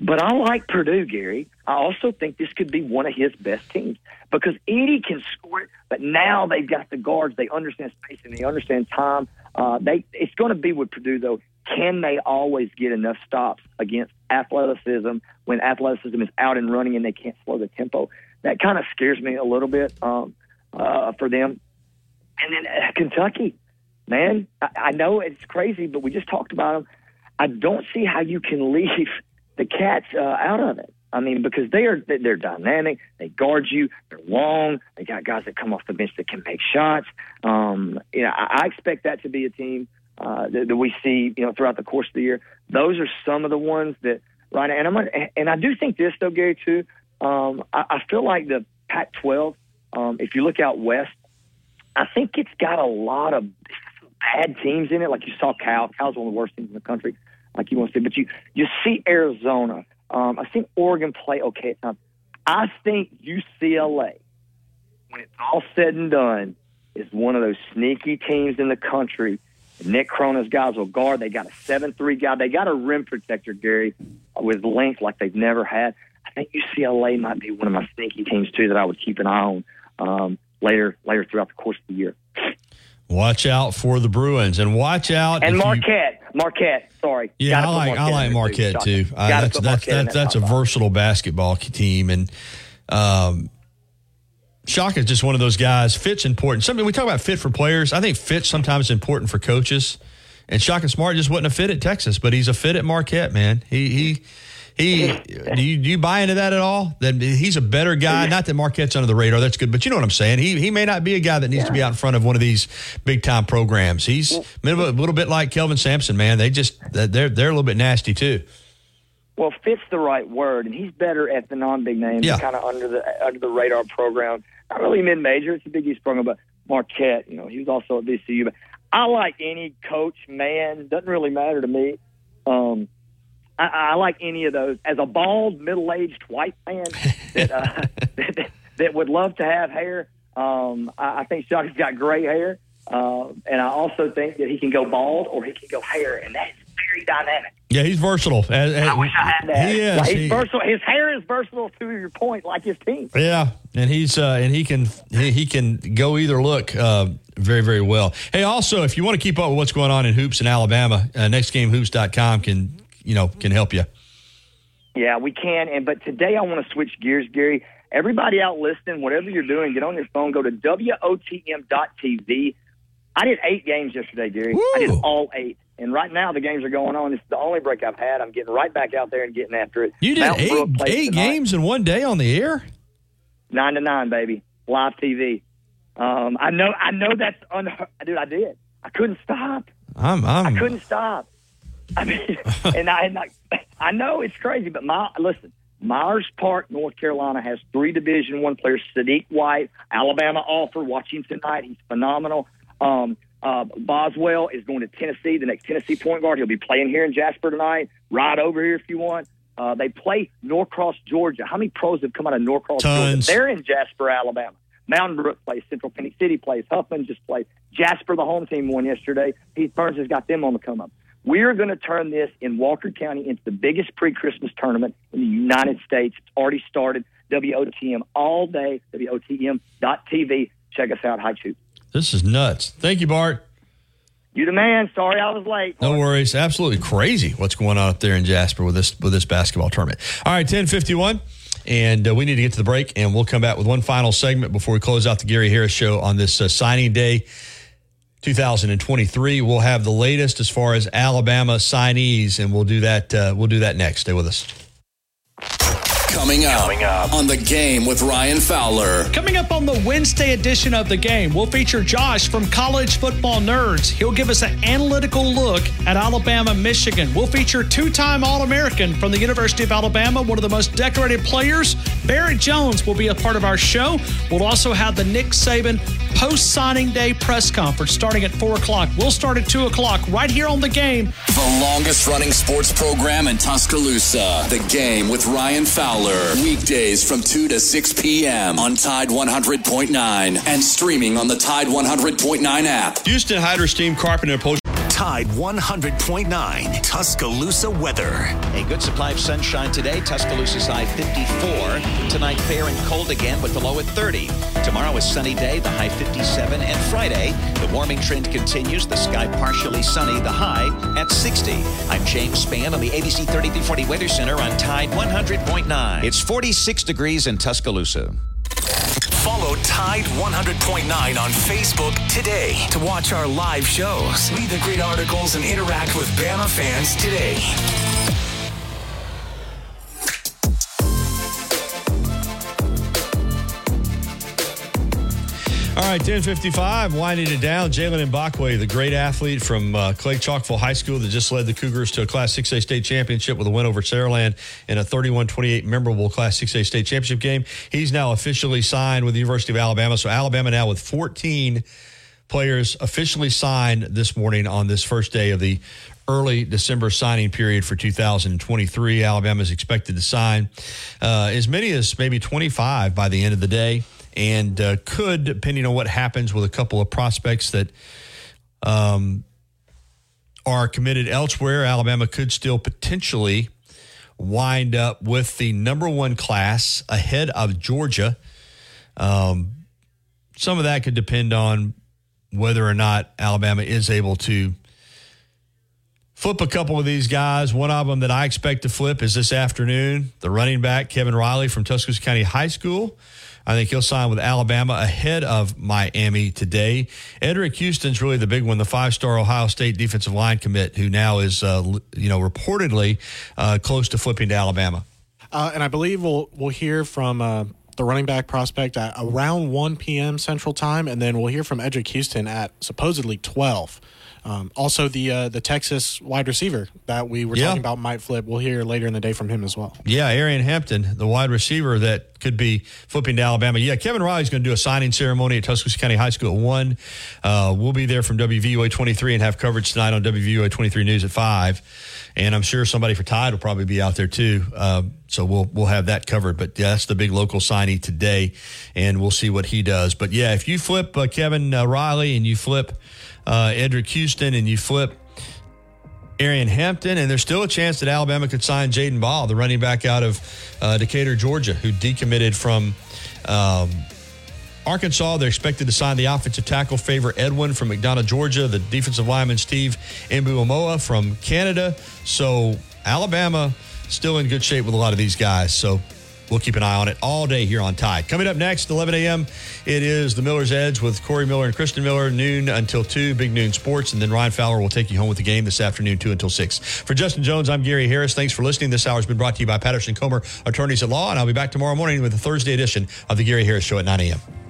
But I like Purdue, Gary. I also think this could be one of his best teams because Edey can score it, but now they've got the guards. They understand spacing. They understand time. Uh, they it's going to be with Purdue though. Can they always get enough stops against athleticism when athleticism is out and running and they can't slow the tempo? That kind of scares me a little bit um, uh, for them. And then uh, Kentucky, man, I, I know it's crazy, but we just talked about them. I don't see how you can <laughs> leave the Cats uh, out of it. I mean, because they are they're dynamic. They guard you. They're long. They got guys that come off the bench that can make shots. Um, you know, I, I expect that to be a team uh, that, that we see, you know, throughout the course of the year. Those are some of the ones that right. And I'm gonna, and I do think this though, Gary, too. Um, I, I feel like the Pac-12. Um, if you look out west, I think it's got a lot of bad teams in it. Like you saw Cal. Cal's one of the worst teams in the country. Like you want to see, but you you see Arizona. Um, I think Oregon play okay at times. I think UCLA, when it's all said and done, is one of those sneaky teams in the country. Mick Cronin's guys will guard. They got a seven-three guy. They got a rim protector, Gary, with length like they've never had. I think UCLA might be one of my sneaky teams too that I would keep an eye on um, later later throughout the course of the year. Watch out for the Bruins and watch out And if you- Marquette, Marquette. Sorry, Yeah, Gotta I like I like Marquette too. Uh, that's that's that's, that's a versatile basketball team, and um, Shaka is just one of those guys. Fit's important. Something we talk about fit for players. I think fit sometimes is important for coaches. And Shaka Smart just wasn't a fit at Texas, but he's a fit at Marquette. Man, he he. He, do you, do you buy into that at all? That he's a better guy. Not that Marquette's under the radar. That's good, but you know what I'm saying. He he may not be a guy that needs to be out in front of one of these big time programs. He's a little, a little bit like Kelvin Sampson, man. They just they're they're a little bit nasty too. Well, fit's the right word, and he's better at the non-big names, Yeah. kind of under the under the radar program. Not really mid-major; it's a Big East program, but Marquette. You know, he was also at VCU. But I like any coach, man. Doesn't really matter to me. Um, I, I like any of those. As a bald, middle-aged white man that uh, <laughs> that, that would love to have hair, um, I, I think Shaka's got gray hair, uh, and I also think that he can go bald or he can go hair, and that's very dynamic. Yeah, he's versatile. I wish I had that. He is. Like, he's He- versatile. His hair is versatile to your point, like his team. Yeah, and he's uh, and he can he, he can go either look uh, very very well. Hey, also if you want to keep up with what's going on in hoops in Alabama, uh, nextgamehoops.com can you know can help you. Yeah, we can. And but today I want to switch gears, Gary. Everybody out listening, whatever you're doing, get on your phone, go to WOTM.tv. I did eight games yesterday, Gary. I did all eight. And right now the games are going on. It's the only break I've had. I'm getting right back out there and getting after it. You did Brook eight eight games in one day on the air. nine to nine, baby, live TV. Um, I know, I know that's unheard. Dude, I did. I couldn't stop. I'm I'm I couldn't stop. I mean, <laughs> and I, and I, I know it's crazy, but my listen, Myers Park, North Carolina has three Division One players. Sadiq White, Alabama offer, watching tonight. He's phenomenal. Um, uh, Boswell is going to Tennessee, the next Tennessee point guard. He'll be playing here in Jasper tonight. Ride over here if you want. Uh, they play Norcross, Georgia. How many pros have come out of Norcross, Tons. Georgia? They're in Jasper, Alabama. Mountain Brook plays, Central Phoenix City plays, Huffman just played. Jasper, the home team, won yesterday. Heath Burns has got them on the come up. We're going to turn this in Walker County into the biggest pre Christmas tournament in the United States. It's already started. WOTM all day, WOTM.tv. Check us out. Hi, Choops. This is nuts. Thank you, Bart. You the man. Sorry I was late. No worries. Absolutely crazy what's going on up there in Jasper with this with this basketball tournament. All right, ten fifty one, and uh, we need to get to the break, and we'll come back with one final segment before we close out the Gary Harris show on this uh, signing day. 2023. We'll have the latest as far as Alabama signees, and we'll do that. Uh, we'll do that next. Stay with us. Coming up, on the game with Ryan Fowler. Coming up on the Wednesday edition of the game, we'll feature Josh from College Football Nerds. He'll give us an analytical look at Alabama, Michigan. We'll feature two time All American from the University of Alabama, one of the most decorated players. Barrett Jones will be a part of our show. We'll also have the Nick Saban post signing day press conference starting at 4 o'clock. We'll start at 2 o'clock right here on the game. The longest running sports program in Tuscaloosa. The game with Ryan Fowler. Weekdays from 2 to 6 p.m. on Tide 100.9 and streaming on the Tide 100.9 app. Houston Hydro Steam Upholstery. Tide 100.9 Tuscaloosa weather. A good supply of sunshine today. Tuscaloosa's high 54. Tonight, fair and cold again with the low at 30. Tomorrow, a sunny day, the high 57. And Friday, the warming trend continues. The sky partially sunny, the high at 60. I'm James Spann on the ABC 3340 Weather Center on Tide 100.9. It's 46 degrees in Tuscaloosa. Follow Tide 100.9 on Facebook today to watch our live shows, read the great articles, and interact with Bama fans today. Right, 1055, winding it down. Jaylen Mbakwe, the great athlete from uh, Clay Chalkville High School that just led the Cougars to a Class 6A state championship with a win over Saraland in a 31-28 memorable Class 6A state championship game. He's now officially signed with the University of Alabama. So Alabama now with 14 players officially signed this morning on this first day of the early December signing period for 2023. Alabama is expected to sign uh, as many as maybe 25 by the end of the day and uh, could, depending on what happens with a couple of prospects that um, are committed elsewhere, Alabama could still potentially wind up with the number one class ahead of Georgia. Um, some of that could depend on whether or not Alabama is able to flip a couple of these guys. One of them that I expect to flip is this afternoon, the running back, Kevin Riley from Tuscaloosa County High School. I think he'll sign with Alabama ahead of Miami today. Eddrick Houston's really the big one, the five-star Ohio State defensive line commit, who now is, uh, you know, reportedly uh, close to flipping to Alabama. Uh, and I believe we'll we'll hear from uh, the running back prospect at around 1 p.m. Central Time, and then we'll hear from Eddrick Houston at supposedly 12. Um, also, the uh, the Texas wide receiver that we were Yeah. talking about might flip. We'll hear later in the day from him as well. Yeah, Aeryn Hampton, the wide receiver that could be flipping to Alabama. Yeah, Kevin Riley's going to do a signing ceremony at Tuscaloosa County High School at 1. Uh, we'll be there from WVUA 23 and have coverage tonight on WVUA 23 News at 5. And I'm sure somebody for Tide will probably be out there too. Uh, so we'll we'll have that covered. But yeah, that's the big local signee today, and we'll see what he does. But yeah, if you flip uh, Kevin uh, Riley and you flip uh, Eddrick Houston and you flip Aeryn Hampton, and there's still a chance that Alabama could sign Jaden Ball, the running back out of uh, Decatur, Georgia, who decommitted from um, Arkansas. They're expected to sign the offensive tackle Favor Edwin from McDonough, Georgia, the defensive lineman Steve Mboumoua from Canada. So Alabama still in good shape with a lot of these guys. So we'll keep an eye on it all day here on Tide. Coming up next, 11 a.m., it is the Miller's Edge with Corey Miller and Kristen Miller, noon until 2, Big Noon Sports. And then Ryan Fowler will take you home with the game this afternoon, 2 until 6. For Justin Jones, I'm Gary Harris. Thanks for listening. This hour has been brought to you by Patterson Comer Attorneys at Law. And I'll be back tomorrow morning with the Thursday edition of the Gary Harris Show at 9 a.m.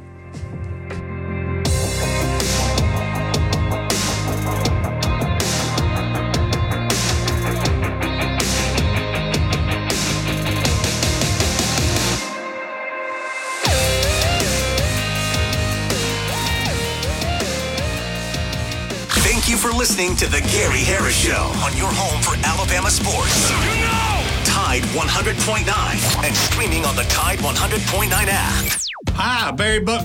listening to the Gary Harris Show on your home for Alabama sports. You know! Tide 100.9 and streaming on the Tide 100.9 app. Hi, Barry Buck